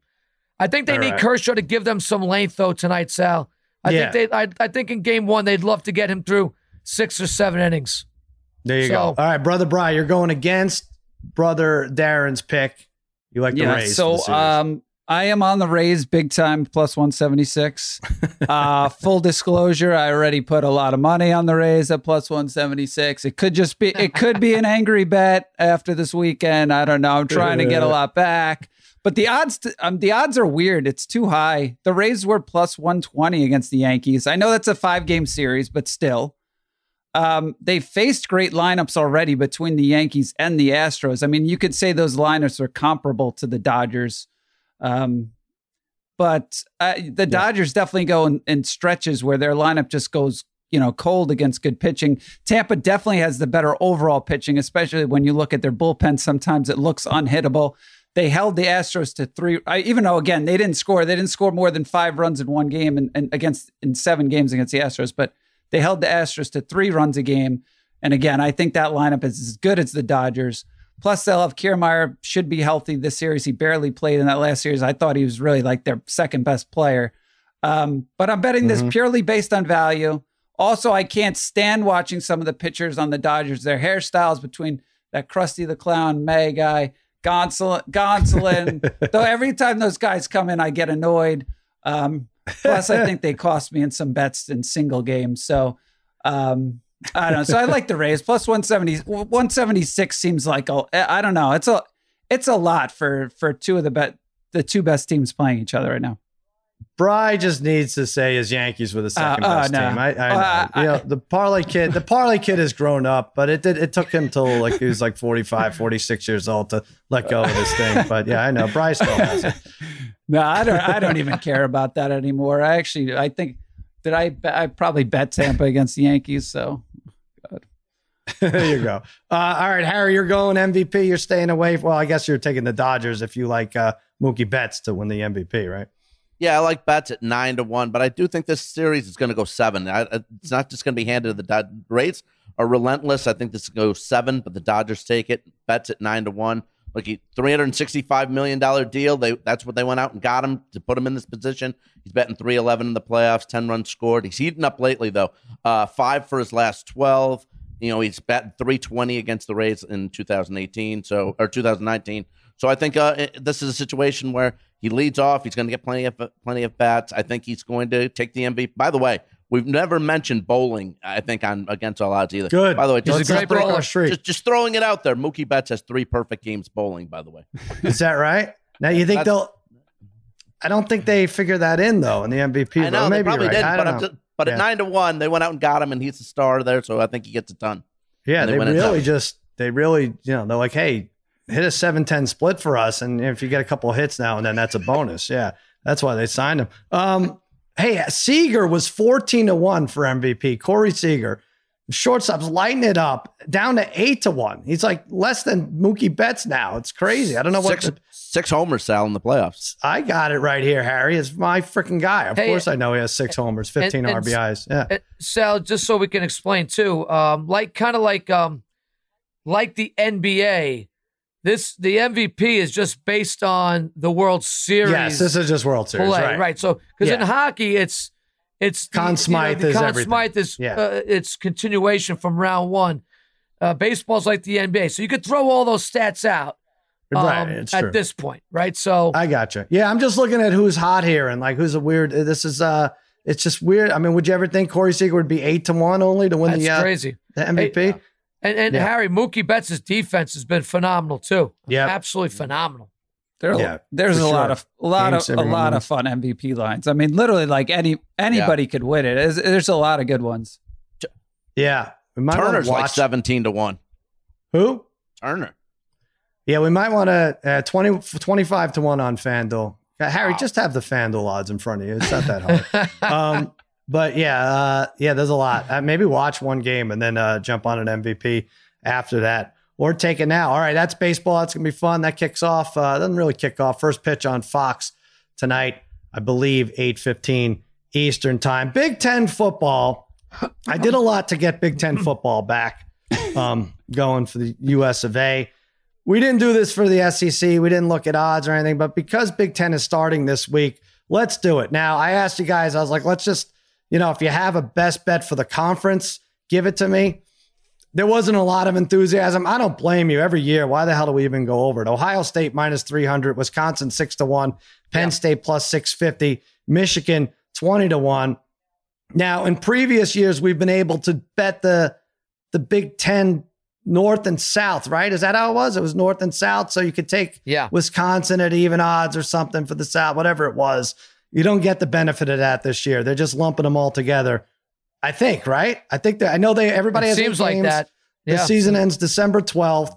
I think they All need right. Kershaw to give them some length though tonight, Sal. I Yeah. think they. I, I think in game one they'd love to get him through six or seven innings. There you go. All right, brother Bry, you're going against brother Darren's pick. You like the yeah. Rays? for So the um, I am on the Rays big time plus 176. uh, full disclosure, I already put a lot of money on the Rays at plus 176. It could just be it could be an angry bet after this weekend. I don't know. I'm trying to get a lot back. But the odds um, the odds are weird. It's too high. The Rays were plus 120 against the Yankees. I know that's a 5-game series, but still. Um, they faced great lineups already between the Yankees and the Astros. I mean, you could say those lineups are comparable to the Dodgers. Um, but uh, the Dodgers definitely go in, in, stretches where their lineup just goes, you know, cold against good pitching. Tampa definitely has the better overall pitching, especially when you look at their bullpen. Sometimes it looks unhittable. They held the Astros to three, I, even though again they didn't score. They didn't score more than five runs in one game and, and against in seven games against the Astros, but they held the Astros to three runs a game. And again, I think that lineup is as good as the Dodgers. Plus, they'll have Kiermaier should be healthy this series. He barely played in that last series. I thought he was really like their second best player. Um, but I'm betting this mm-hmm. purely based on value. Also, I can't stand watching some of the pitchers on the Dodgers. Their hairstyles between that Krusty the Clown May guy, Gonsolin, Gonsolin. though every time those guys come in, I get annoyed. Um, plus, I think they cost me in some bets in single games. So um, I don't know. So I like the Rays. Plus 170, 176 seems like a, I don't know. It's a it's a lot for for two of the bet the two best teams playing each other right now. Bry just needs to say his Yankees were the uh, second uh, best uh, no. team. I, I, uh, you know, the parlay kid, the parlay kid has grown up, but it did, it took him till like he was like 45, 46 years old to let go of this thing. But yeah, I know Bry still has it. No, I don't. I don't even care about that anymore. I actually, I think that I I probably bet Tampa against the Yankees. So there you go. Uh, all right, Harry, you're going MVP. You're staying away. Well, I guess you're taking the Dodgers if you like uh, Mookie Betts to win the MVP, right? Yeah, I like Betts at nine to one, but I do think this series is going to go seven. I, it's not just going to be handed to the Dodgers. Rays are relentless. I think this goes seven, but the Dodgers take it. Betts at nine to one. Look, three hundred sixty-five million dollar deal. They that's what they went out and got him to put him in this position. He's betting three eleven in the playoffs, ten runs scored. He's heating up lately though. Uh, five for his last twelve. You know, he's batting 320 against the Rays in 2018, so or 2019. So I think uh, it, this is a situation where he leads off. He's going to get plenty of plenty of bats. I think he's going to take the MVP. By the way, we've never mentioned bowling. I think on against all odds either. Good. By the way, just, he's a great bowler. Just, just throwing it out there. Mookie Betts has three perfect games bowling. By the way, is that right? Now you think That's, they'll? I don't think they figure that in though in the MVP. I know they probably right. did, but, just, but yeah. at nine to one, they went out and got him, and he's a star there. So I think he gets a ton. Yeah, they, they really just they really you know they're like, hey, hit a 7-10 split for us, and if you get a couple hits now and then, that's a bonus. Yeah, that's why they signed him. Um, hey, Seager was fourteen to one for MVP. Corey Seager shortstop's lighting it up down to eight to one. He's like less than Mookie Betts now. It's crazy. I don't know six, what the, six homers Sal in the playoffs. I got it right here, Harry. It's my freaking guy. Of hey, course, I know he has six homers, fifteen and, and, RBIs. Yeah, and Sal. Just so we can explain too, um, like kind of like um, like the NBA. This the MVP is just based on the World Series. Yes, this is just World Series, play, right? Right. So because yeah. in hockey, it's it's Conn Smythe you know, is Conn everything. Smythe is yeah. uh, it's continuation from round one. Uh, baseball's like the NBA, so you could throw all those stats out. Um, right, at true. this point, right? So I got you. Yeah, I'm just looking at who's hot here and like who's a weird. This is uh, it's just weird. I mean, would you ever think Corey Seager would be eight to one only to win the uh, crazy the MVP? Hey, and and yeah. Harry Mookie Betts' defense has been phenomenal too. Yeah, absolutely phenomenal. There, yeah, there's a sure. lot of a lot Games of a lot of fun MVP lines. I mean, literally, like any anybody yeah. could win it. There's, there's, a lot of good ones. Yeah, Turner's like seventeen to one. Who? Turner. Yeah, we might want to uh, 20, 25 to one on FanDuel. Uh, Harry, wow. just have the FanDuel odds in front of you. It's not that hard. um, but yeah, uh, yeah, there's a lot. Uh, maybe watch one game and then uh, jump on an MVP after that or take it now. All right, that's baseball. That's going to be fun. That kicks off. Uh, doesn't really kick off. First pitch on Fox tonight, I believe, 8.15 Eastern time. Big Ten football. I did a lot to get Big Ten football back um, going for the US of A. We didn't do this for the SEC. We didn't look at odds or anything, but because Big Ten is starting this week, let's do it. Now, I asked you guys, I was like, let's just, you know, if you have a best bet for the conference, give it to me. there wasn't a lot of enthusiasm. I don't blame you. Every year, why the hell do we even go over it? Ohio State minus 300, Wisconsin 6 to 1, Penn State plus 650, Michigan 20 to 1. Now, in previous years, we've been able to bet the the Big Ten North and South, right? Is that how it was? It was North and South. So you could take Yeah. Wisconsin at even odds or something for the South, whatever it was. You don't get the benefit of that this year. They're just lumping them all together. I think, right? I think that I know they everybody It has seems like that. The season ends December 12th.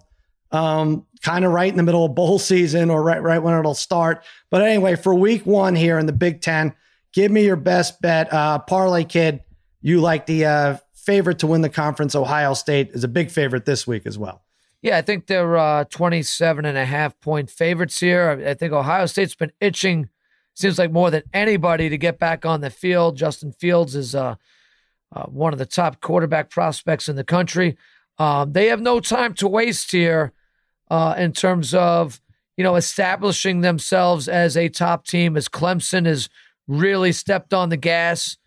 Um, kind of right in the middle of bowl season or right right when it'll start. But anyway, for week one here in the Big Ten, give me your best bet. Uh, Parlay Kid, you like the uh, favorite to win the conference. Ohio State is a big favorite this week as well. Yeah, I think they're uh, 27 and a half point favorites here. I, I think Ohio State's been itching, seems like more than anybody, to get back on the field. Justin Fields is uh, uh, one of the top quarterback prospects in the country. Um, they have no time to waste here uh, in terms of you know establishing themselves as a top team. As Clemson has really stepped on the gas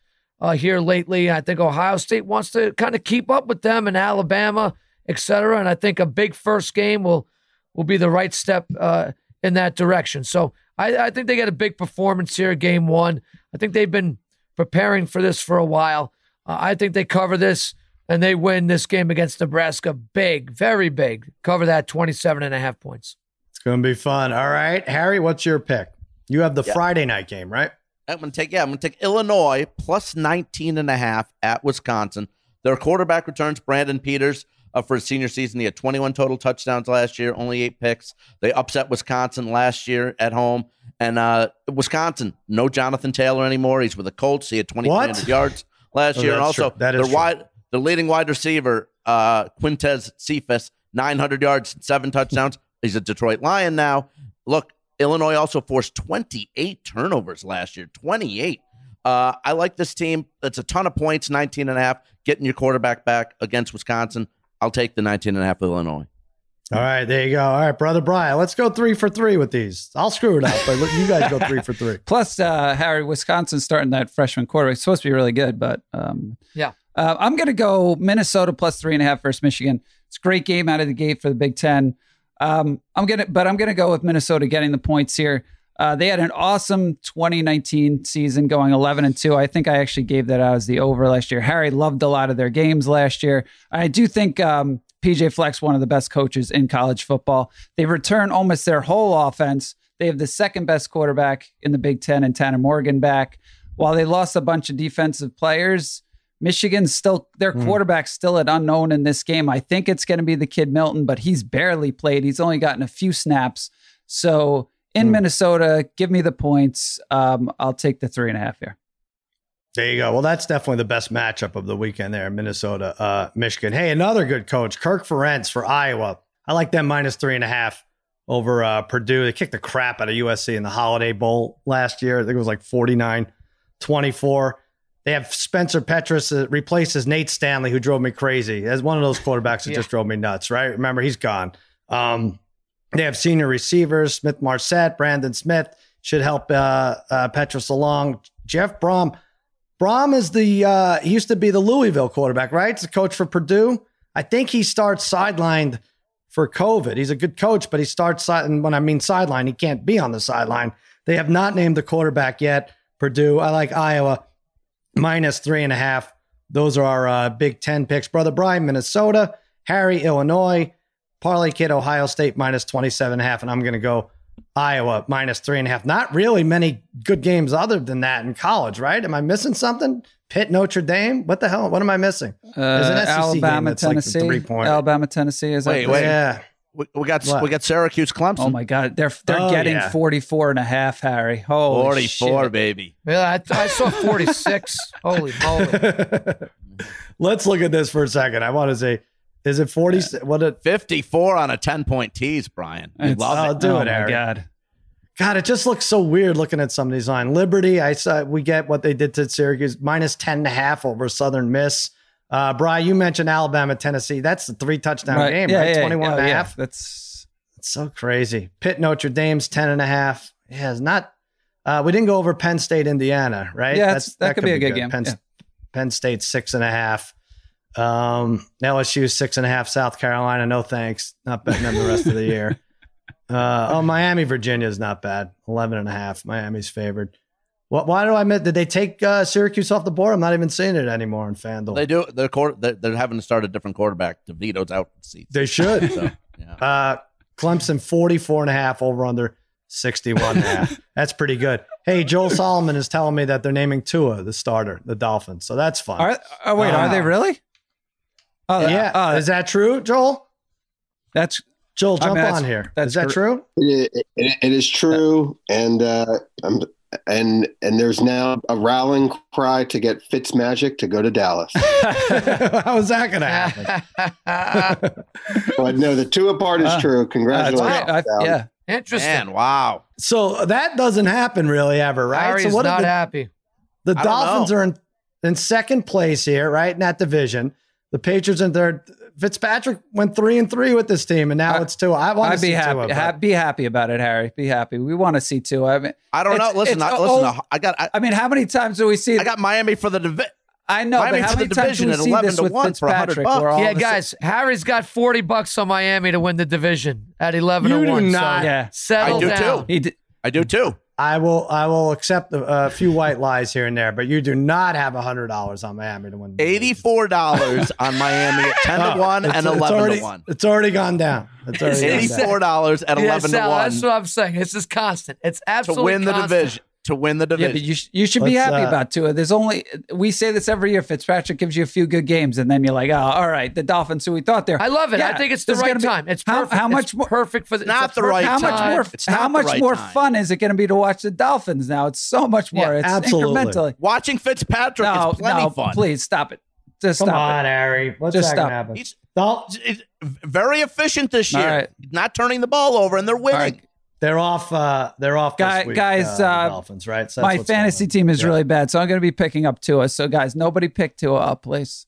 uh, here lately, I think Ohio State wants to kind of keep up with them and Alabama, et cetera. And I think a big first game will will be the right step uh, in that direction. So I, I think they get a big performance here, game one. I think they've been preparing for this for a while. Uh, I think they cover this and they win this game against Nebraska big, very big. Cover that 27 and a half points. It's going to be fun. All right, Harry, what's your pick? You have the Friday night game, right? I'm going to take, yeah, I'm going to take Illinois plus 19 and a half at Wisconsin. Their quarterback returns Brandon Peters uh, for his senior season. He had 21 total touchdowns last year, only eight picks. They upset Wisconsin last year at home. And uh, Wisconsin, no Jonathan Taylor anymore. He's with the Colts. He had 2,300 yards last Oh, year. And also, true. That is their wide, the leading wide receiver, uh, Quintez Cephus, 900 yards, seven touchdowns. He's a Detroit Lion now. Look, Illinois also forced 28 turnovers last year. 28. Uh, I like this team. It's a ton of points, 19 and a half. Getting your quarterback back against Wisconsin. I'll take the 19 and a half of Illinois. All right, there you go. All right, brother Brian, let's go three for three with these. I'll screw it up, but look, you guys go three for three. Plus, uh, Harry, Wisconsin starting that freshman quarterback. It's supposed to be really good, but um, Yeah. uh, I'm going to go Minnesota plus three and a half versus Michigan. It's a great game out of the gate for the Big Ten. Um, I'm gonna, but I'm gonna go with Minnesota getting the points here. Uh, they had an awesome 2019 season, going 11 and two. I think I actually gave that out as the over last year. Harry loved a lot of their games last year. I do think um, PJ Fleck one of the best coaches in college football. They return almost their whole offense. They have the second best quarterback in the Big Ten and Tanner Morgan back. While they lost a bunch of defensive players, Michigan's still their quarterback's still an unknown in this game. I think it's going to be the kid Milton, but he's barely played. He's only gotten a few snaps. So in Minnesota, give me the points. Um, I'll take the three and a half here. There you go. Well, that's definitely the best matchup of the weekend there, Minnesota, uh, Michigan. Hey, another good coach, Kirk Ferentz for Iowa. I like them minus three and a half over uh, Purdue. They kicked the crap out of USC in the Holiday Bowl last year. I think it was like 49 24. They have Spencer Petras uh, replaces Nate Stanley, who drove me crazy. As one of those quarterbacks that Yeah. just drove me nuts, right? Remember, he's gone. Um, they have senior receivers, Smith-Marsette, Brandon Smith should help uh, uh, Petras along. Jeff Brohm. Brohm is the uh, he used to be the Louisville quarterback, right? It's the coach for Purdue. I think he starts sidelined for COVID. He's a good coach, but he starts. And when I mean sideline, he can't be on the sideline. They have not named the quarterback yet. Purdue. I like Iowa minus three and a half. Those are our uh, Big Ten picks. Brother Brian, Minnesota. Harry, Illinois. Parlay Kid, Ohio State minus 27 and a half. And I'm going to go Iowa minus three and a half. Not really many good games other than that in college, right? Am I missing something? Pitt, Notre Dame. What the hell? What am I missing? Uh, Alabama, that's like Tennessee. three-point. Alabama, Tennessee. Is that Wait, the- wait. Yeah. We, we got What? we got Syracuse Clemson. Oh my God, they're they're Oh, getting yeah. 44 and a half, Harry. Holy 44, shit. baby. Yeah, I, I saw 46. Holy moly. Let's look at this for a second. I want to say, is it 40? What it, 54 on a 10 point tease, Brian. We It's- love I'll it. do oh it, my Harry. God. God, it just looks so weird looking at some of these on Liberty. I saw we get what they did to Syracuse minus 10 and a half over Southern Miss. Uh, Brian, you mentioned Alabama, Tennessee. That's the three touchdown Right. game, Yeah, right? yeah, 21 and a yeah, half. That's It's so crazy. Pitt, Notre Dame's 10 and a half. Yeah, it's not. Uh, we didn't go over Penn State, Indiana, right? Yeah, it's- that could be a good game. Penn, Yeah. Penn State, six and a half. Um, LSU six and a half. South Carolina, no thanks. Not betting them the rest of the year. Uh, oh, Miami, Virginia is not bad. 11 and a half. Miami's favored. What? Why do I admit? Did they take uh, Syracuse off the board? I'm not even seeing it anymore in FanDuel. They do. They're, quarter, they're they're having to start a different quarterback. DeVito's out for the season. They should. So, yeah. Uh, Clemson 44 and a half over under 61 and a half. That's pretty good. Hey, Joel Solomon is telling me that they're naming Tua the starter, the Dolphins. So that's fun. Are, oh, wait, are they really? Oh, yeah. uh, is that true, Joel? that's Joel, I jump mean, that's- on here. that's Is that gr- true? It, it, it is true, and uh, um, and and there's now a rallying cry to get Fitzmagic to go to Dallas. How is that going to happen? but no, the two apart is Uh, true. Congratulations. great. I- Dallas. yeah. Interesting. Man, wow. So that doesn't happen really ever, right? Harry's so what not the, happy. the I Dolphins know. are in, in second place here, right? In that division. The Patriots in third. Fitzpatrick went three and three with this team, and now I- it's two. I want to I'd be see happy. Tua, ha- be happy about it, Harry. Be happy. We want to see two. I mean, I don't know. Listen, I, listen. all- I got I, I mean, how many times do we see? I got Miami for the division. I know, Miami but how many the times do division we at see 11 this to with 1 for 100 Fitzpatrick? Yeah, of a sudden- guys, Harry's got 40 bucks on Miami to win the division at 11 You to do 1. not. So Yeah. settle I do down. too. He did, I do too. I will. I will accept a, a few white lies here and there, but you do not have hundred dollars on Miami to win. Eighty-four dollars on Miami at ten to Oh, one it's- and eleven already- to one. It's already gone down. It's already. Eighty-four dollars at Yeah, eleven Sal, to one. that's what I'm saying. It's just constant. It's absolutely to absolutely win the division. To win the yeah, division. but you, sh- you should be Let's, happy uh, about Tua. There's only we say this every year. Fitzpatrick gives you a few good games, and then you're like, oh, all right, the Dolphins who we thought they're. I love it. I think it's the right gonna be- time. It's how, perfect. how much It's more perfect for the, not it's a the right How perfect much time. more? It's not How much right more time. fun is it going to be to watch the Dolphins now? It's so much more. Yeah, it's absolutely. incrementally. Watching Fitzpatrick No, is plenty no, fun. please stop it. Just Come stop on, it. Harry. What's Just that stop. happen? He's Don't- very efficient this year. right. Not turning the ball over, and they're winning. They're off. Uh, they're off. This Guy- week, guys, uh, uh, Dolphins, right? So My fantasy team is Yeah. really bad, so I'm going to be picking up Tua. So, guys, nobody pick Tua up, please.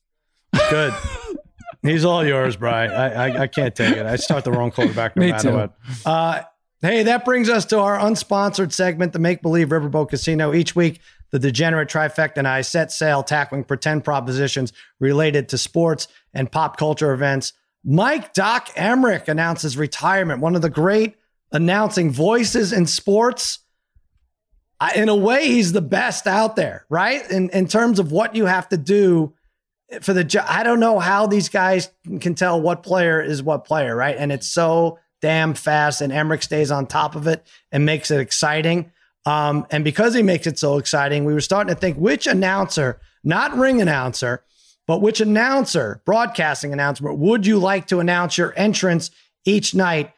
good. He's all yours, Bry. I, I I can't take it. I start the wrong quarterback no Me matter too. what. Uh, hey, that brings us to our unsponsored segment, the Make Believe Riverboat Casino. Each week, the degenerate trifecta and I set sail tackling pretend propositions related to sports and pop culture events. Mike Doc Emrick announces retirement. One of the great announcing voices in sports. I- In a way, he's the best out there, right? In in terms of what you have to do for the job. I don't know how these guys can tell what player is what player, right? And it's so damn fast, and Emrick stays on top of it and makes it exciting. Um, and because he makes it so exciting, we were starting to think which announcer, not ring announcer, but which announcer, broadcasting announcer, would you like to announce your entrance each night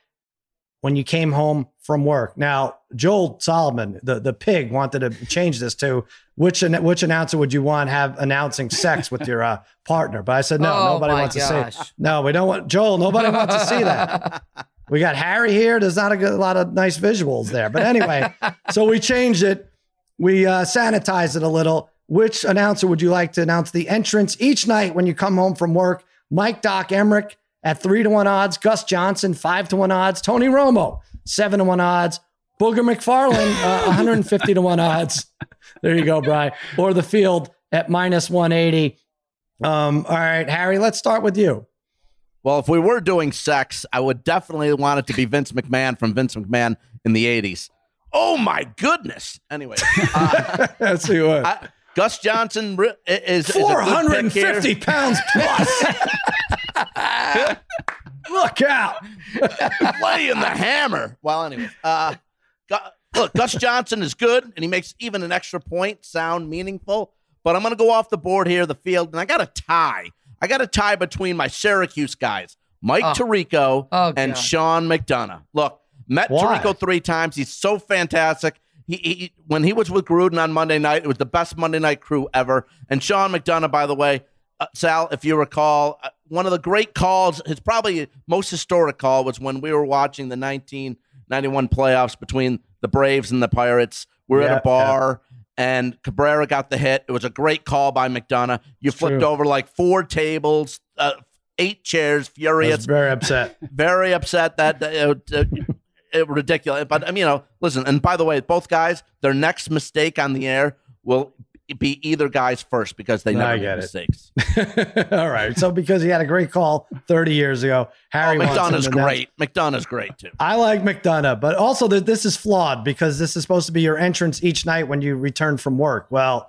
when you came home from work? Now, Joel Solomon, the, the pig, wanted to change this to which which announcer would you want have announcing sex with your uh, partner? But I said no, Oh, nobody wants to gosh. see. No, we don't want Joel. Nobody wants to see that. We got Harry here. There's not a, good, a lot of nice visuals there. But anyway, so we changed it. We uh, sanitized it a little. Which announcer would you like to announce the entrance each night when you come home from work? Mike Doc Emrick at three to one odds. Gus Johnson, five to one odds. Tony Romo, seven to one odds. Booger McFarland, uh, 150 to one odds. There you go, Bry. Or the field at minus 180. Um, all right, Harry, let's start with you. Well, if we were doing sex, I would definitely want it to be Vince McMahon from Vince McMahon in the 80s. Oh my goodness. Anyway, uh, Let's see what. I, Gus Johnson ri- is, is a good pick here. 450 pounds plus. Look out. playing the hammer. Well, anyway, uh, look, Gus Johnson is good, and he makes even an extra point sound meaningful. But I'm going to go off the board here, the field, and I got a tie. I got a tie between my Syracuse guys, Mike Oh. Tirico Oh, and Sean McDonough. Look, met Why? Tirico three times. He's so fantastic. He, he when he was with Gruden on Monday night, it was the best Monday night crew ever. And Sean McDonough, by the way, uh, Sal, if you recall, uh, one of the great calls, his probably most historic call was when we were watching the 1991 playoffs between the Braves and the Pirates. We were Yeah, at a bar. And Cabrera got the hit. It was a great call by McDonough. You flipped true. over like four tables, uh, eight chairs, furious very upset. very upset that uh, uh, it Uh, ridiculous. But I mean, you know, listen. And by the way, both guys, their next mistake on the air will be either guy's first because they never make mistakes. All right. So because he had a great call 30 years ago, Oh, Harry him McDonough's great. McDonough's great too. I like McDonough, but also that this is flawed because this is supposed to be your entrance each night when you return from work. Well,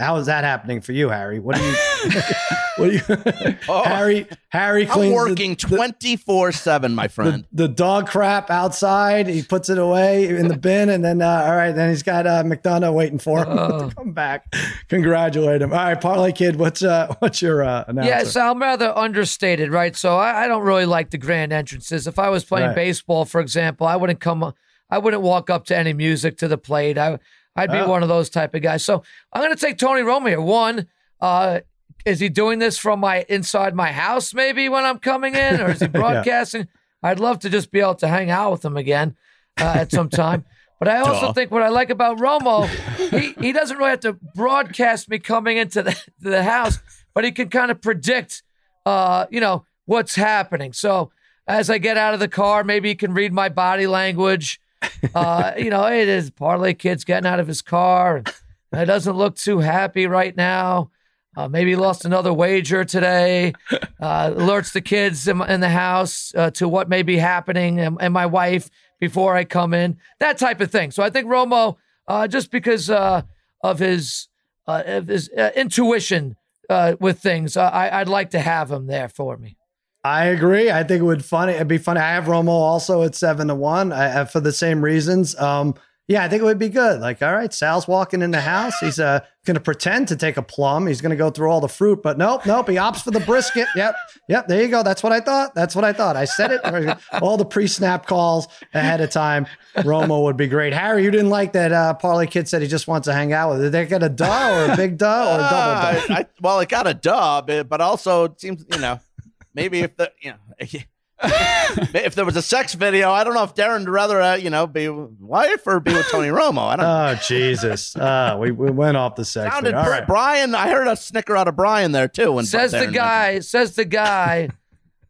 how is that happening for you, Harry? What do you? what do you? Oh. Harry Harry I'm working twenty four seven, my the, friend. the dog crap outside. He puts it away in the bin, and then uh, all right, then he's got uh, McDonough waiting for him Oh. to come back. Congratulate him. All right, Parlay Kid, what's uh, what's your uh, announcer? Yeah, so I'm rather understated, right? So I, I don't really like the grand entrances. If I was playing Right. baseball, for example, I wouldn't come, I wouldn't walk up to any music to the plate. I, I'd be Oh. one of those type of guys. So I'm going to take Tony Romo here. One, uh, is he doing this from my inside my house maybe when I'm coming in, or is he broadcasting? I'd love to just be able to hang out with him again uh, at some time. But I also Duh. think what I like about Romo, he, he doesn't really have to broadcast me coming into the, the house, but he can kind of predict, uh, you know, what's happening. So as I get out of the car, maybe he can read my body language. Uh, you know, it is parlay kid's getting out of his car. It doesn't look too happy right now. Uh, maybe lost another wager today. Uh, alerts the kids in, in the house uh, to what may be happening and, and my wife before I come in. That type of thing. So I think Romo, uh, just because uh, of his uh, of his intuition with things, I, I'd like to have him there for me. I agree. I think it would funny. It'd be funny. I have Romo also at seven to one I, I- for the same reasons. Um, yeah, I think it would be good. Like, all right, Sal's walking in the house. He's uh, going to pretend to take a plum. He's going to go through all the fruit, but nope, nope. He opts for the brisket. Yep, yep. There you go. That's what I thought. That's what I thought. I said it. all the pre-snap calls ahead of time. Romo would be great. Harry, you didn't like that. Uh, Parlay Kid said he just wants to hang out with. Did they get a duh or a big duh or a double Uh, duh? I, well, it got a dub, eh, but also it seems you know maybe if the you know if there was a sex video, I don't know if Darren would rather uh, you know be wife or be with Tony Romo. I don't. Oh Jesus! Uh, we, we went off the sex. Sounded video. All Bri- right. Brian. I heard a snicker out of Brian there too. When Says the Darren mentioned- guy. Says the guy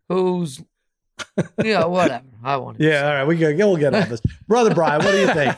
who's, you know, whatever. I want to. Yeah, all right, we go. We'll get on this, brother Brian. What do you think?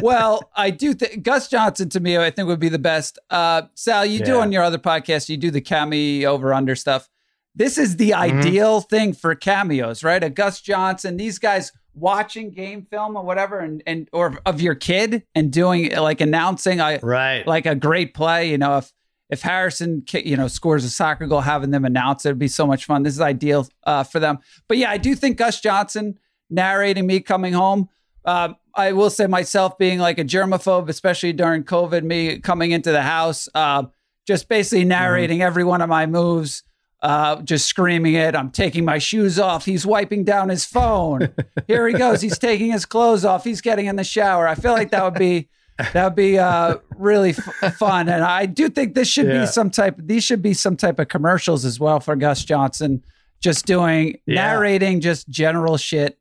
well, I do think Gus Johnson to me, I think would be the best. Uh, Sal, you do on your other podcast, you do the cameo over under stuff. This is the Mm-hmm. ideal thing for cameos, right? A Gus Johnson, these guys watching game film or whatever, and and or of your kid and doing like announcing a Right. like a great play. You know, if if Harrison you know scores a soccer goal, having them announce it would be so much fun. This is ideal uh, for them. But yeah, I do think Gus Johnson narrating me coming home. Uh, I will say myself being like a germaphobe, especially during COVID, me coming into the house, uh, just basically narrating every one of my moves. Uh, just screaming it. I'm taking my shoes off. He's wiping down his phone. Here he goes. He's taking his clothes off. He's getting in the shower. I feel like that would be that would be uh, really f- fun. And I do think this should Yeah. be some type. These should be some type of commercials as well for Gus Johnson, just doing Yeah. narrating just general shit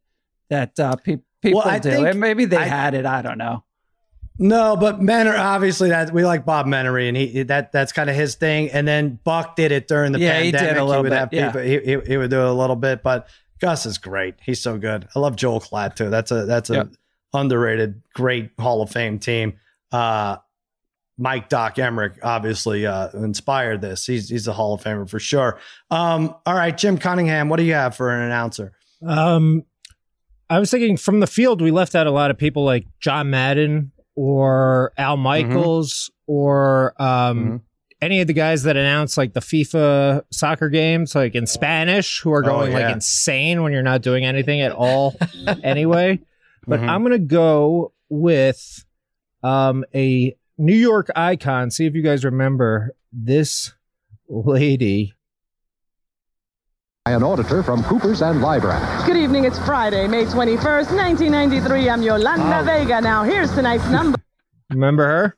that uh, pe- people Well, do. think- and maybe they I- had it. I don't know. No, but Menor obviously that we like Bob Menery, and he that that's kind of his thing. And then Buck did it during the Yeah, he pandemic. did a little would bit, have yeah. He, he, he would do it a little bit, but Gus is great. He's so good. I love Joel Klatt too. That's a that's a Yep. underrated, great Hall of Fame team. Uh, Mike Doc Emrick obviously uh, inspired this. He's he's a Hall of Famer for sure. Um, all right, Jim Cunningham, what do you have for an announcer? Um, I was thinking from the field, we left out a lot of people like John Madden or Al Mm-hmm. Michaels or um, Mhm. any of the guys that announce like the FIFA soccer games, like in Spanish, who are Oh, going yeah. like insane when you're not doing anything at all anyway. But Mhm. I'm going to go with um, a New York icon. See if you guys remember this lady. An auditor from Coopers and Lybrand. Good evening. It's Friday, May 21st, 1993. I'm Yolanda Oh. Vega. Now, here's tonight's number. Remember her?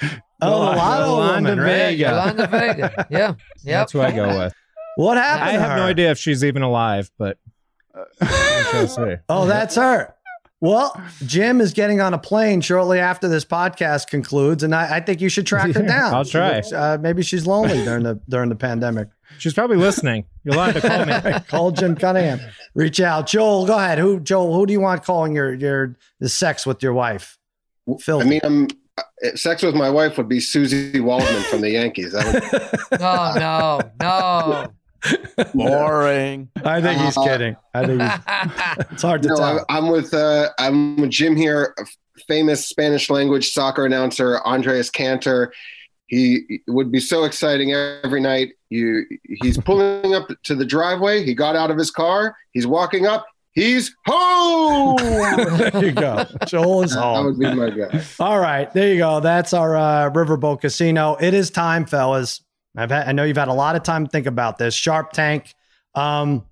Oh, the Lotto Yolanda woman, right? Vega. Yolanda Vega. Yeah. Yep. That's who I go with. What happened? I to have no idea if she's even alive, but we shall see. Oh, that's her. Well, Jim is getting on a plane shortly after this podcast concludes, and I, I think you should track her down. I'll try. Uh, maybe she's lonely during the during the pandemic. She's probably listening. You're allowed to call me. Call Jim Cunningham. Reach out, Joel. Go ahead. Who, Joel? Who do you want calling your your the sex with your wife? Phil. I mean, I'm uh, sex with my wife would be Suzyn Waldman from the Yankees. That would, Oh no, no. Boring. I think he's Uh, kidding. I think he's, it's hard to no, tell. I'm, I'm with uh, I'm with Jim here, famous Spanish language soccer announcer Andrés Cantor. He would be so exciting every night. You he's pulling up to the driveway. He got out of his car. He's walking up. He's home. there you go. Joel is home. that home. would be my guy. All right, there you go. That's our uh, Riverboat Casino. It is time, fellas. I've had, I know you've had a lot of time to think about this. Sharp Tank. Um,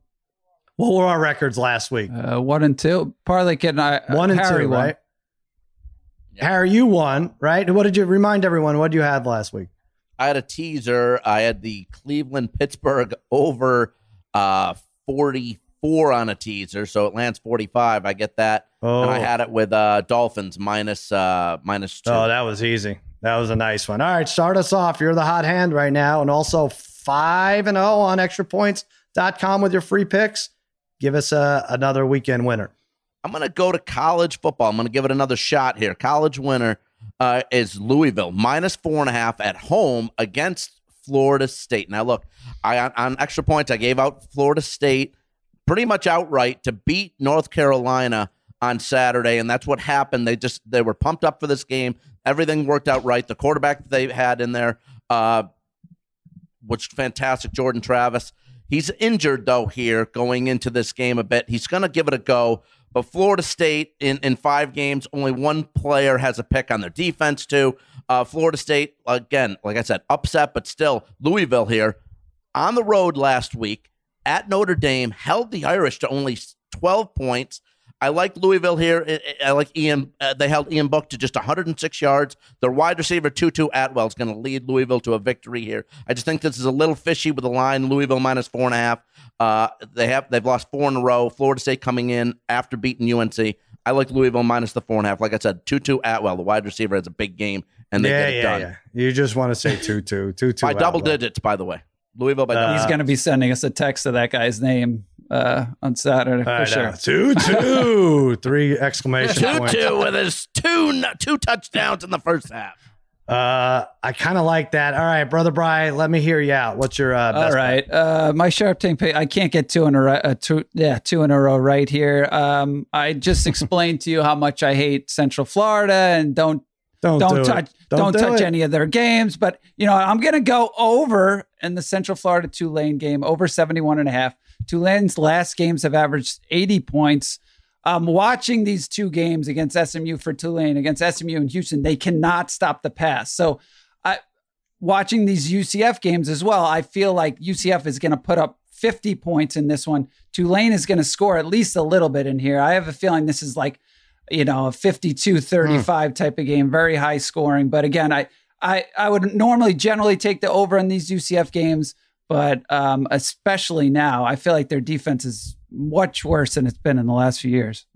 what were our records last week? Uh, one and two. Parlay Kid and I. One and Harry two, won. right? Harry, you won, right? What did you remind everyone? What did you have last week? I had a teaser. I had the Cleveland Pittsburgh over uh 44 on a teaser, so it lands 45. I get that. Oh, And I had it with uh Dolphins minus uh minus two. oh, that was easy. That was a nice one. All right, start us off. You're the hot hand right now, and also five and zero on extrapoints.com with your free picks. Give us a, another weekend winner. I'm going to go to college football. I'm going to give it another shot here. College winner uh, is Louisville minus four and a half at home against Florida State. Now, look, I on, on extra points, I gave out Florida State pretty much outright to beat North Carolina on Saturday, and that's what happened. They just they were pumped up for this game. Everything worked out right. The quarterback they had in there, uh, which fantastic, Jordan Travis. He's injured though here going into this game a bit. He's going to give it a go. But Florida State in, in five games, only one player has a pick on their defense too. Uh, Florida State again, like I said, upset, but still Louisville here on the road last week at Notre Dame held the Irish to only 12 points. I like Louisville here. I- I like Ian. Uh, they held Ian Book to just 106 yards. Their wide receiver Tutu Atwell is going to lead Louisville to a victory here. I just think this is a little fishy with the line. Louisville minus four and a half. Uh, they have they've lost four in a row. Florida State coming in after beating UNC. I like Louisville minus the four and a half. Like I said, Tutu Atwell, the wide receiver, has a big game, and they yeah, get it yeah, done yeah. You just want to say two, two, two, two. by double digits. By the way, Louisville by Uh, double. He's going to be sending us a text of that guy's name uh, on Saturday for I know. sure. Two, two, three exclamation points. Tutu with his two two touchdowns in the first half. Uh, I kind of like that. All right, brother Bry, let me hear you out. What's your uh, best All right, uh, my sharp tank pay. I can't get two in a row. Uh, two, yeah, two in a row right here. Um, I just explained to you how much I hate Central Florida and don't Don't, don't do touch don't, do touch it. any of their games. But you know, I'm gonna go over in the Central Florida Tulane game over 71 and a half. Tulane's last games have averaged 80 points. Um, watching these two games against SMU for Tulane, against SMU and Houston, they cannot stop the pass. So, I watching these UCF games as well. I feel like UCF is going to put up 50 points in this one. Tulane is going to score at least a little bit in here. I have a feeling this is like, you know, a 52 35 type of game, very high scoring. But again, I, I, I would normally generally take the over in these UCF games, but um, especially now, I feel like their defense is much worse than it's been in the last few years.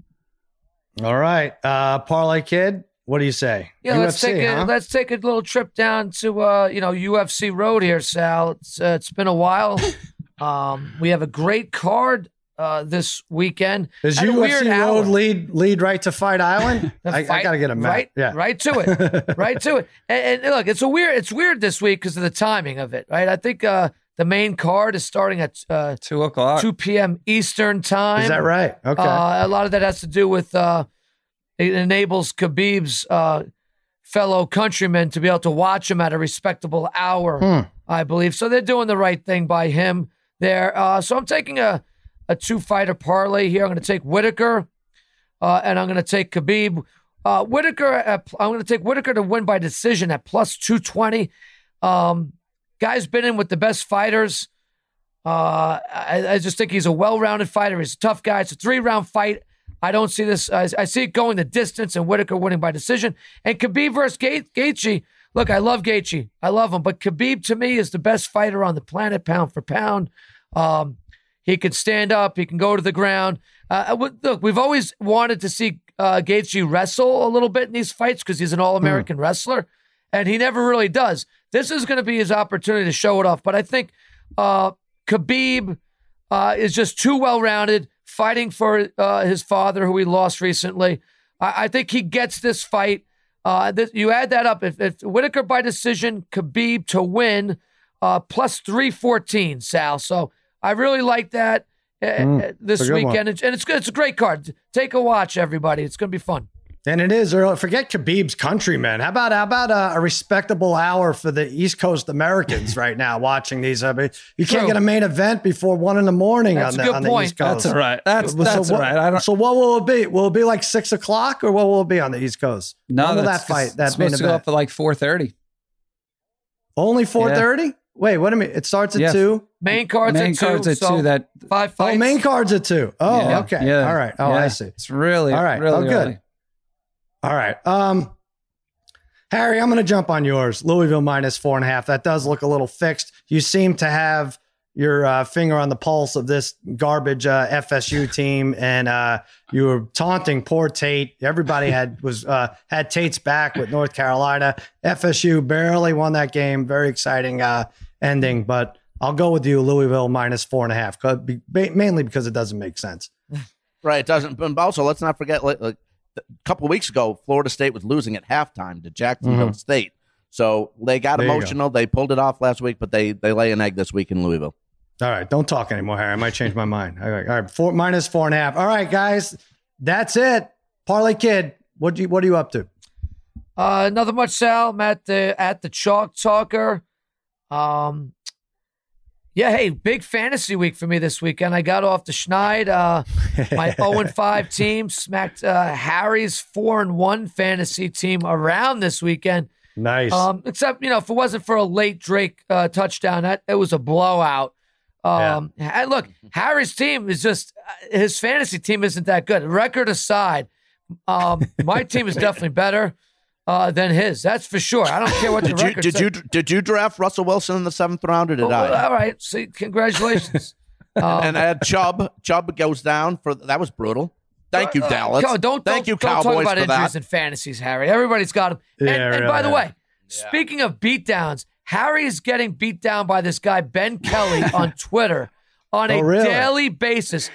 All right, uh, parlay kid, what do you say? Yeah, let's take a huh? let's take a little trip down to uh, you know UFC Road here, Sal. It's uh, it's been a while. um, we have a great card uh, this weekend. Does At a weird UFC hour. Road lead lead right to Fight Island? The I, I gotta get a map. right, yeah, right to it, right to it. And, and look, it's a weird, it's weird this week because of the timing of it, right? I think uh, the main card is starting at uh, Two o'clock. 2 p.m. Eastern time. Is that right? Okay. Uh, a lot of that has to do with uh, it enables Khabib's uh, fellow countrymen to be able to watch him at a respectable hour, Hmm. I believe. So they're doing the right thing by him there. Uh, so I'm taking a, a two fighter parlay here. I'm going to take Whitaker uh, and I'm going to take Khabib. Uh, Whitaker, at, I'm going to take Whitaker to win by decision at plus 220. Um, guy's been in with the best fighters. Uh, I, I just think he's a well-rounded fighter. He's a tough guy. It's a three-round fight. I don't see this. I, I see it going the distance and Whitaker winning by decision. And Khabib versus Ga- Gaethje. Look, I love Gaethje. I love him, but Khabib to me is the best fighter on the planet, pound for pound. Um, he can stand up. He can go to the ground. Uh, look, we've always wanted to see uh, Gaethje wrestle a little bit in these fights because he's an All-American wrestler, and he never really does. This is going to be his opportunity to show it off. But I think uh, Khabib uh, is just too well-rounded, fighting for uh, his father, who he lost recently. I, I think he gets this fight. Uh, this, you add that up. If, if Whitaker by decision, Khabib to win, uh, plus 314, Sal. So I really like that uh, Mm, uh, this good one. weekend. And, and it's good. It's a great card. Take a watch, everybody. It's going to be fun. And it is early. Forget Khabib's countrymen. How about how about a, a respectable hour for the East Coast Americans right now watching these? I mean, you can't True. get a main event before one in the morning That's on a the good on the. East Coast. That's all right. That's So that's all what- right. I don't. So what will it be? Will it be like six o'clock, or what will it be on the East Coast? No, that's that fight? That's That main supposed to go event up at like four thirty. only four thirty. Wait, what a minute! It starts at Yeah. two. Main cards Main at two. cards at so two. That five oh, fights. Oh, main cards at two. Oh, yeah, okay. yeah, All right. Oh, yeah. I see. It's really All right. Really Oh, good. early. All right. Um, Harry, I'm going to jump on yours. Louisville minus four and a half. That does look a little fixed. You seem to have your uh, finger on the pulse of this garbage uh, FSU team, and uh, you were taunting poor Tate. Everybody had was uh, had Tate's back with North Carolina. FSU barely won that game. Very exciting uh, ending, but I'll go with you, Louisville minus four and a half, mainly because it doesn't make sense. Right. It doesn't. But also, let's not forget. Like, like a couple weeks ago, Florida State was losing at halftime to Jacksonville Mhm. State. So they got There you go. emotional. They pulled it off last week, but they they lay an egg this week in Louisville. All right, don't talk anymore, Harry. I might change my mind. All right, all right, four minus four and a half. All right, guys, that's it. Parlay Kid, what do you what are you up to? Uh, nothing much, Sal. I'm at the at the Chalk Talker. Um, yeah, hey, big fantasy week for me this weekend. I got off the Schneid. Uh, my 0 and 5 team smacked uh, Harry's 4 and 1 fantasy team around this weekend. Nice. Um, except, you know, if it wasn't for a late Drake uh, touchdown, that it was a blowout. Um, and look, Harry's team is just uh, his fantasy team isn't that good. Record aside, um, my team is definitely better uh, than his. That's for sure. I don't care what the Did you did says. you did you draft Russell Wilson in the seventh round or did Oh, well, I? all right. See, congratulations. Um, and I had Chubb. Chubb goes down for that was brutal. Thank you, Uh, Dallas. Go- don't Thank don't, you, don't Cowboys, talk about for injuries that. and fantasies, Harry. Everybody's got them. And, Yeah, and really, by the yeah. way, speaking of beatdowns, Harry is getting beat down by this guy Ben Kelly on Twitter on a Oh, really? daily basis.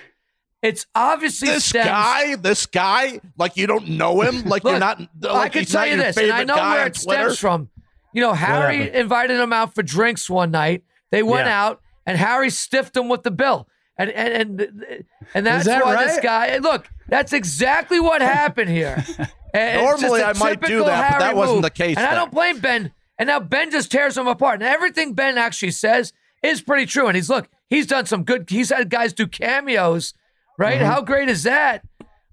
It's obviously This stems- guy, this guy, like you don't know him, like you're Look, not. I can tell not you this, and I know where it Twitter. stems from. You know, Harry happened? invited him out for drinks one night. They went Yeah. out, and Harry stiffed him with the bill. And and and, and that's that why this guy. Look, that's exactly what happened here. And Normally, just a I might do typical that, but that wasn't move. the case And I don't blame Ben. And now Ben just tears him apart. And everything Ben actually says is pretty true. And he's look, he's done some good. He's had guys do cameos, right? How great is that?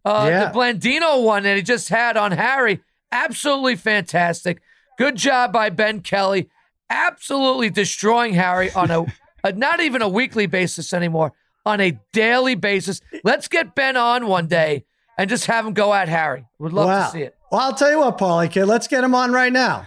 Uh, Mm-hmm. Yeah. The Blandino one that he just had on Harry, absolutely fantastic. Good job by Ben Kelly, absolutely destroying Harry on a, a not even a weekly basis anymore, on a daily basis. Let's get Ben on one day and just have him go at Harry. Would love wow. to see it. Well, I'll tell you what, Parlay Kid, let's get him on right now.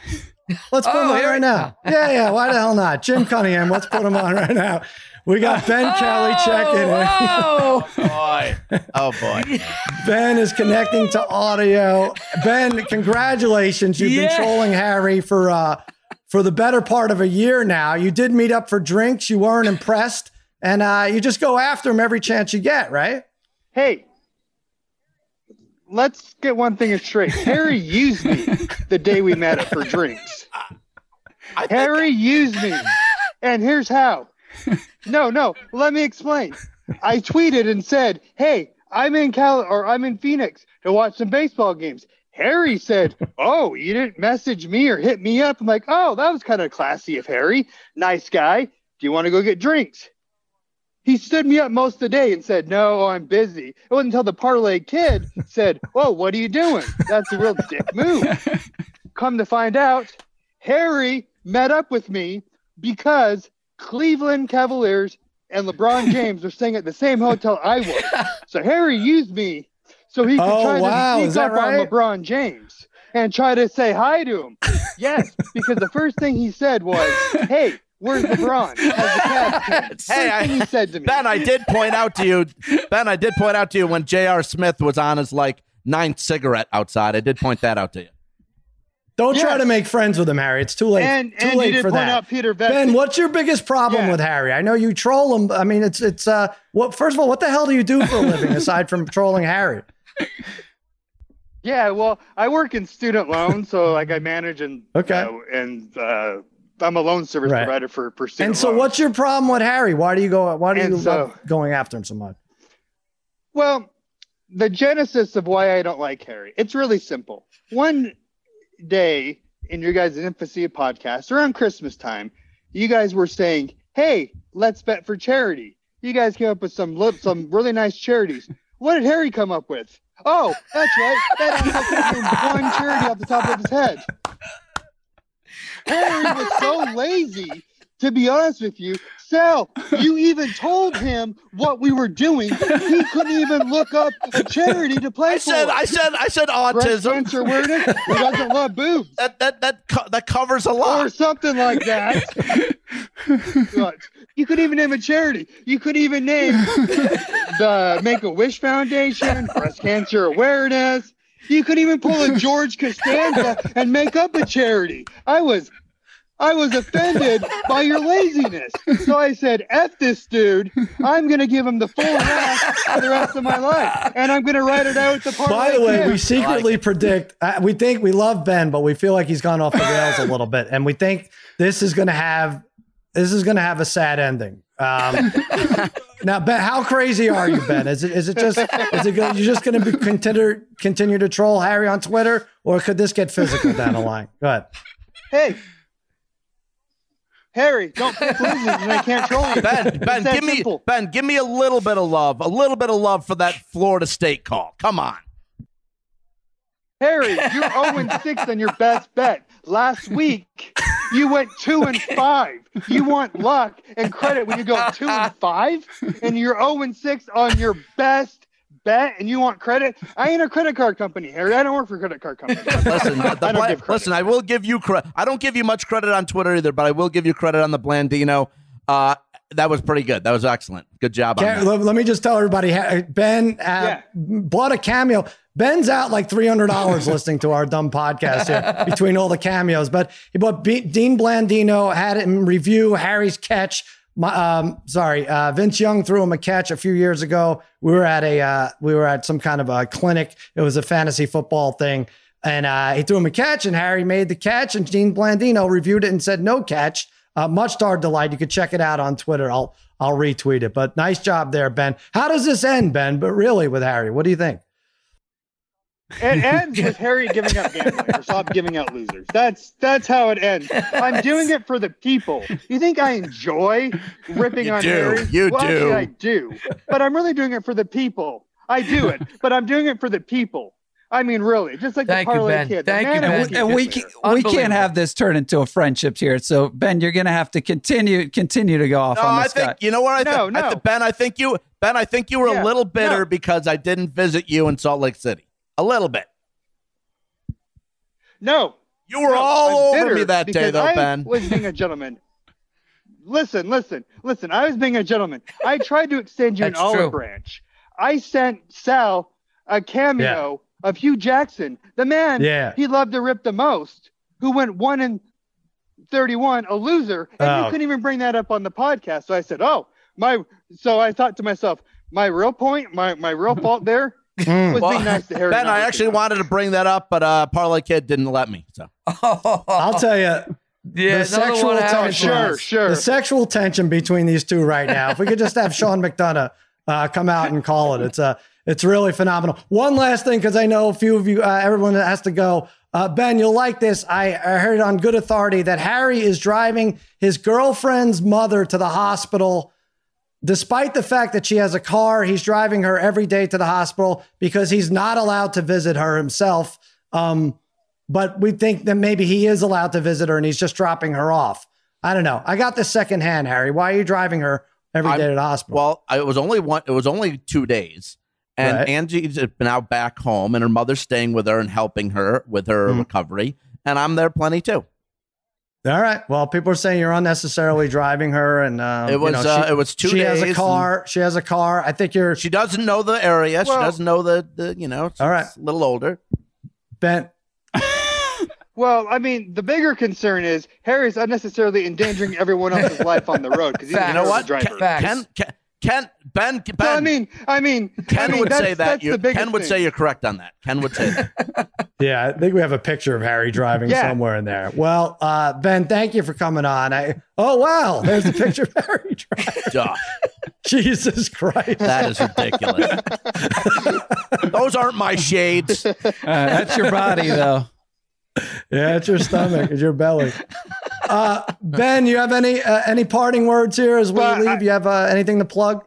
Let's put Oh, him on right now. Yeah, yeah. Why the hell not? Jim Cunningham, let's put him on right now. We got Ben Kelly checking in. Oh, boy. Oh boy. Ben is connecting to audio. Ben, congratulations. You've Yeah. been trolling Harry for uh for the better part of a year now. You did meet up for drinks. You weren't impressed. And uh, you just go after him every chance you get, right? Hey, let's get one thing straight. Harry used me the day we met up for drinks. Harry used me. And here's how. No, no, let me explain. I tweeted and said, "Hey, I'm in Cal or I'm in Phoenix to watch some baseball games." Harry said, "Oh, you didn't message me or hit me up." I'm like, "Oh, that was kind of classy of Harry. Nice guy. Do you want to go get drinks?" He stood me up most of the day and said, "No, I'm busy." It wasn't until the parlay kid said, "Whoa, what are you doing?" That's a real dick move. Come to find out, Harry met up with me because Cleveland Cavaliers and LeBron James were staying at the same hotel I was. So Harry used me so he could Oh, try wow, to sneak up on? LeBron James and try to say hi to him. Yes, because the first thing he said was, "Hey, where's LeBron?" Hey, I- he said to me. Ben, I did point out to you, Ben, I did point out to you when J.R. Smith was on his like ninth cigarette outside. I did point that out to you. Don't try to make friends with him, Harry. It's too late. And- too and you late did for point that. out Peter ben, what's your biggest problem Yeah. with Harry? I know you troll him. I mean, it's it's uh what first of all, what the hell do you do for a living aside from trolling Harry? Yeah, well, I work in student loans, so like I manage and Okay. uh, and uh, I'm a loan service Right. provider for for student And so, loans. what's your problem with Harry? Why do you go? Why do And you so- love going after him so much? Well, the genesis of why I don't like Harry, it's really simple. One day in your guys' infancy podcast, around Christmas time, you guys were saying, "Hey, let's bet for charity." You guys came up with some some really nice charities. What did Harry come up with? Oh, that's right. That one charity off the top of his head. Harry was so lazy, to be honest with you. Sal, you even told him what we were doing. He couldn't even look up a charity to play I said, for. I said, I said Breast autism. cancer awareness. He doesn't love boobs. That that that co- that covers a lot. Or something like that. You could even name a charity. You could even name the Make a Wish Foundation, Breast Cancer Awareness. You could even pull a George Costanza and make up a charity. I was I was offended by your laziness. So I said, F this dude. I'm gonna give him the full wrath for the rest of my life. And I'm gonna write it out the party. By the way, we secretly predict. Uh, we think we love Ben, but we feel like he's gone off the rails a little bit, and we think this is going to have this is going to have a sad ending. Um, now, Ben, how crazy are you, Ben? Is it is it just is it go, you're just going to be continue continue to troll Harry on Twitter, or could this get physical down the line? Go ahead. Hey. Harry, don't pick losers I can't troll you. Ben, Ben, give me. Ben, give me a little bit of love, a little bit of love for that Florida State call. Come on. Harry, you're 0 6 on your best bet. Last week, you went 2 and 5. You want luck and credit when you go 2 and 5, and you're 0 6 on your best bet, and you want credit? I ain't a credit card company, Harry. I don't work for a credit card company. Listen, the, the I don't Bla- give credit. listen. I will give you credit. I don't give you much credit on Twitter either, but I will give you credit on the Blandino. Uh, that was pretty good. That was excellent. Good job on Can- that. let, let me just tell everybody, Ben uh, bought a cameo. Ben's out like three hundred dollars listening to our dumb podcast here between all the cameos. But he bought B- Dean Blandino, had him review Harry's catch. My, um, sorry, uh, Vince Young threw him a catch a few years ago. We were at a uh, we were at some kind of a clinic. It was a fantasy football thing, and uh, he threw him a catch, and Harry made the catch, and Dean Blandino reviewed it and said no catch. Uh, much to our delight, you could check it out on Twitter. I'll I'll retweet it. But nice job there, Ben. How does this end, Ben? But really, with Harry, what do you think? It ends with Harry giving up gambling or stop giving out losers. That's that's how it ends. I'm doing it for the people. You think I enjoy ripping You on do. Harry? You well, actually, do. I do, but I'm really doing it for the people. I do it, but I'm doing it for the people. I mean, really, just like Thank the you, parlay Ben. kid. Thank you, Ben. and, we can, we can't have this turn into a friendship here. So Ben, you're gonna have to continue continue to go off No, on I this think guy. you know what I No, think. I no. th- ben, I think you Ben, I think you were Yeah, a little bitter no. because I didn't visit you in Salt Lake City. A little bit. No, You were no, all I'm over bitter me that day, because though, I Ben. was being a gentleman. listen, listen, listen. I was being a gentleman. I tried to extend you an olive true. branch. I sent Sal a cameo of Hue Jackson, the man Yeah. he loved to rip the most, who went one and thirty-one, a loser, and Oh. you couldn't even bring that up on the podcast. So I said, "Oh, my." So I thought to myself, my real point, my my real fault there Mm. Well, nice. Ben, I actually him. wanted to bring that up, but uh, Parlay Kid didn't let me. So I'll tell you, yeah, the sexual tension, to Sure, sure. the sexual tension between these two right now. If we could just have Sean McDonough uh, come out and call it, it's a it's really phenomenal. One last thing, because I know a few of you, uh, everyone has to go. Uh, ben, you'll like this. I, I heard on good authority that Harry is driving his girlfriend's mother to the hospital. Despite the fact that she has a car, he's driving her every day to the hospital because he's not allowed to visit her himself. Um, but we think that maybe he is allowed to visit her and he's just dropping her off. I don't know. I got this secondhand, Harry. Why are you driving her every day I'm- to the hospital? well, it was only one. It was only two days, and Right. Angie's been out back home, and her mother's staying with her and helping her with her Mhm. recovery, and I'm there plenty too. All right. Well, people are saying you're unnecessarily driving her, and uh, It was, you know, uh, she, it was two She has a car. She has a car. I think you're She doesn't know the area. she doesn't know the the you know. All right. a little older. bent. Well, I mean, the bigger concern is Harry's unnecessarily endangering everyone else's life on the road because he's Fact. a You know what? driver. Ken, Facts. Ken, Ken, Ken, Ben, Ben. So, I mean, I mean, Ken I mean, would that's, say that. That's You, the biggest Ken would thing. say you're correct on that. Ken would say that. Yeah, I think we have a picture of Harry driving Yeah. somewhere in there. Well, uh, Ben, thank you for coming on. I oh wow, there's a picture of Harry driving. Duh, Jesus Christ. that is ridiculous. Those aren't my shades. Uh, that's your body, though. Yeah, it's your stomach, it's your belly. Uh, ben, you have any uh, any parting words here as we Well, leave? I- you have uh, anything to plug?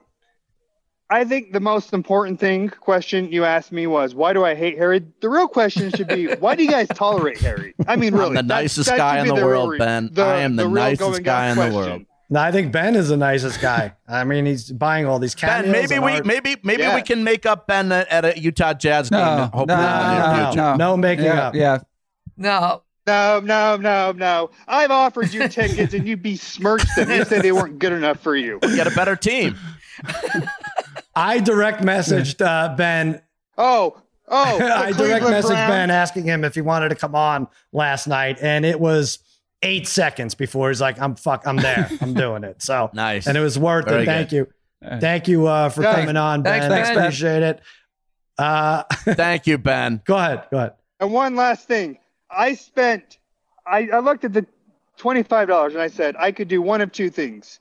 I think the most important thing question you asked me was why do I hate Harry? The real question should be why do you guys tolerate Harry? I mean, really, I'm the nicest that guy should in be the world, re- Ben. I am the real nicest guy down in the world. No, I think Ben is the nicest guy. I mean, he's buying all these Ben, maybe and we art. maybe maybe Yeah. we can make up Ben at, at a Utah Jazz game. No, no, hopefully in the no, no, No making yeah, up. Yeah, No, No, no, no, no. I've offered you tickets and you besmirched them. You said they weren't good enough for you. Get a better team. I direct messaged uh, Ben. Oh, oh. I direct messaged Browns. Ben asking him if he wanted to come on last night, and it was eight seconds before he's like, "I'm fuck, I'm there, I'm doing it." So Nice. and it was worth Very it. Thank good. you, thank you uh, for Yeah. coming on, Thanks, Ben. Ben. Appreciate it. Uh, Thank you, Ben. go ahead, go ahead. And one last thing. I spent, I, I looked at the $25 and I said, I could do one of two things.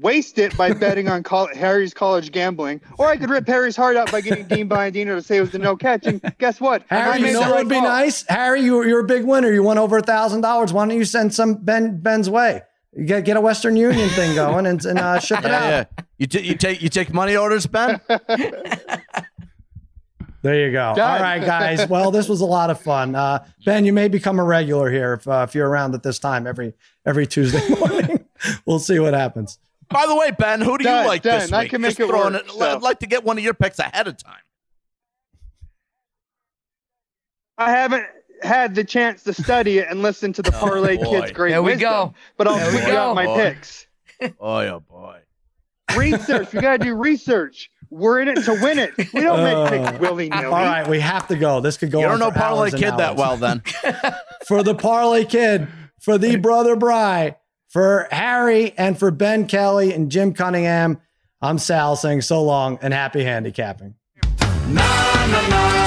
Waste it by betting on col- Harry's college gambling, or I could rip Harry's heart out by getting Dean Blandino to say it was a no catch. And guess what? I Harry, made you know what would be call. nice? Harry, you, you're a big winner. You won over a thousand dollars. Why don't you send some Ben Ben's way? You get get a Western Union thing going and, and uh, ship it out. Yeah, yeah. You, t- you take you take money orders, Ben. There you go. Done. All right, guys. Well, this was a lot of fun. Uh, ben, you may become a regular here if, uh, if you're around at this time every every Tuesday morning. we'll see what happens. By the way, Ben, who do Done, you like this done. I can make Just it work, it- so. I'd like to get one of your picks ahead of time. I haven't had the chance to study it and listen to the Parlay Oh, boy. Kids' great There we wisdom, go. but I'll There we out my Boy. picks. Boy, oh boy. Research. we got to do research. We're in it to win it. We don't Uh, make picks willy nilly. All right, we have to go. This could go. You don't know Parlay Kid that well, then. for the Parlay Kid, for the brother Bry, for Harry and for Ben Kelly and Jim Cunningham, I'm Sal saying so long and happy handicapping. Na, na, na.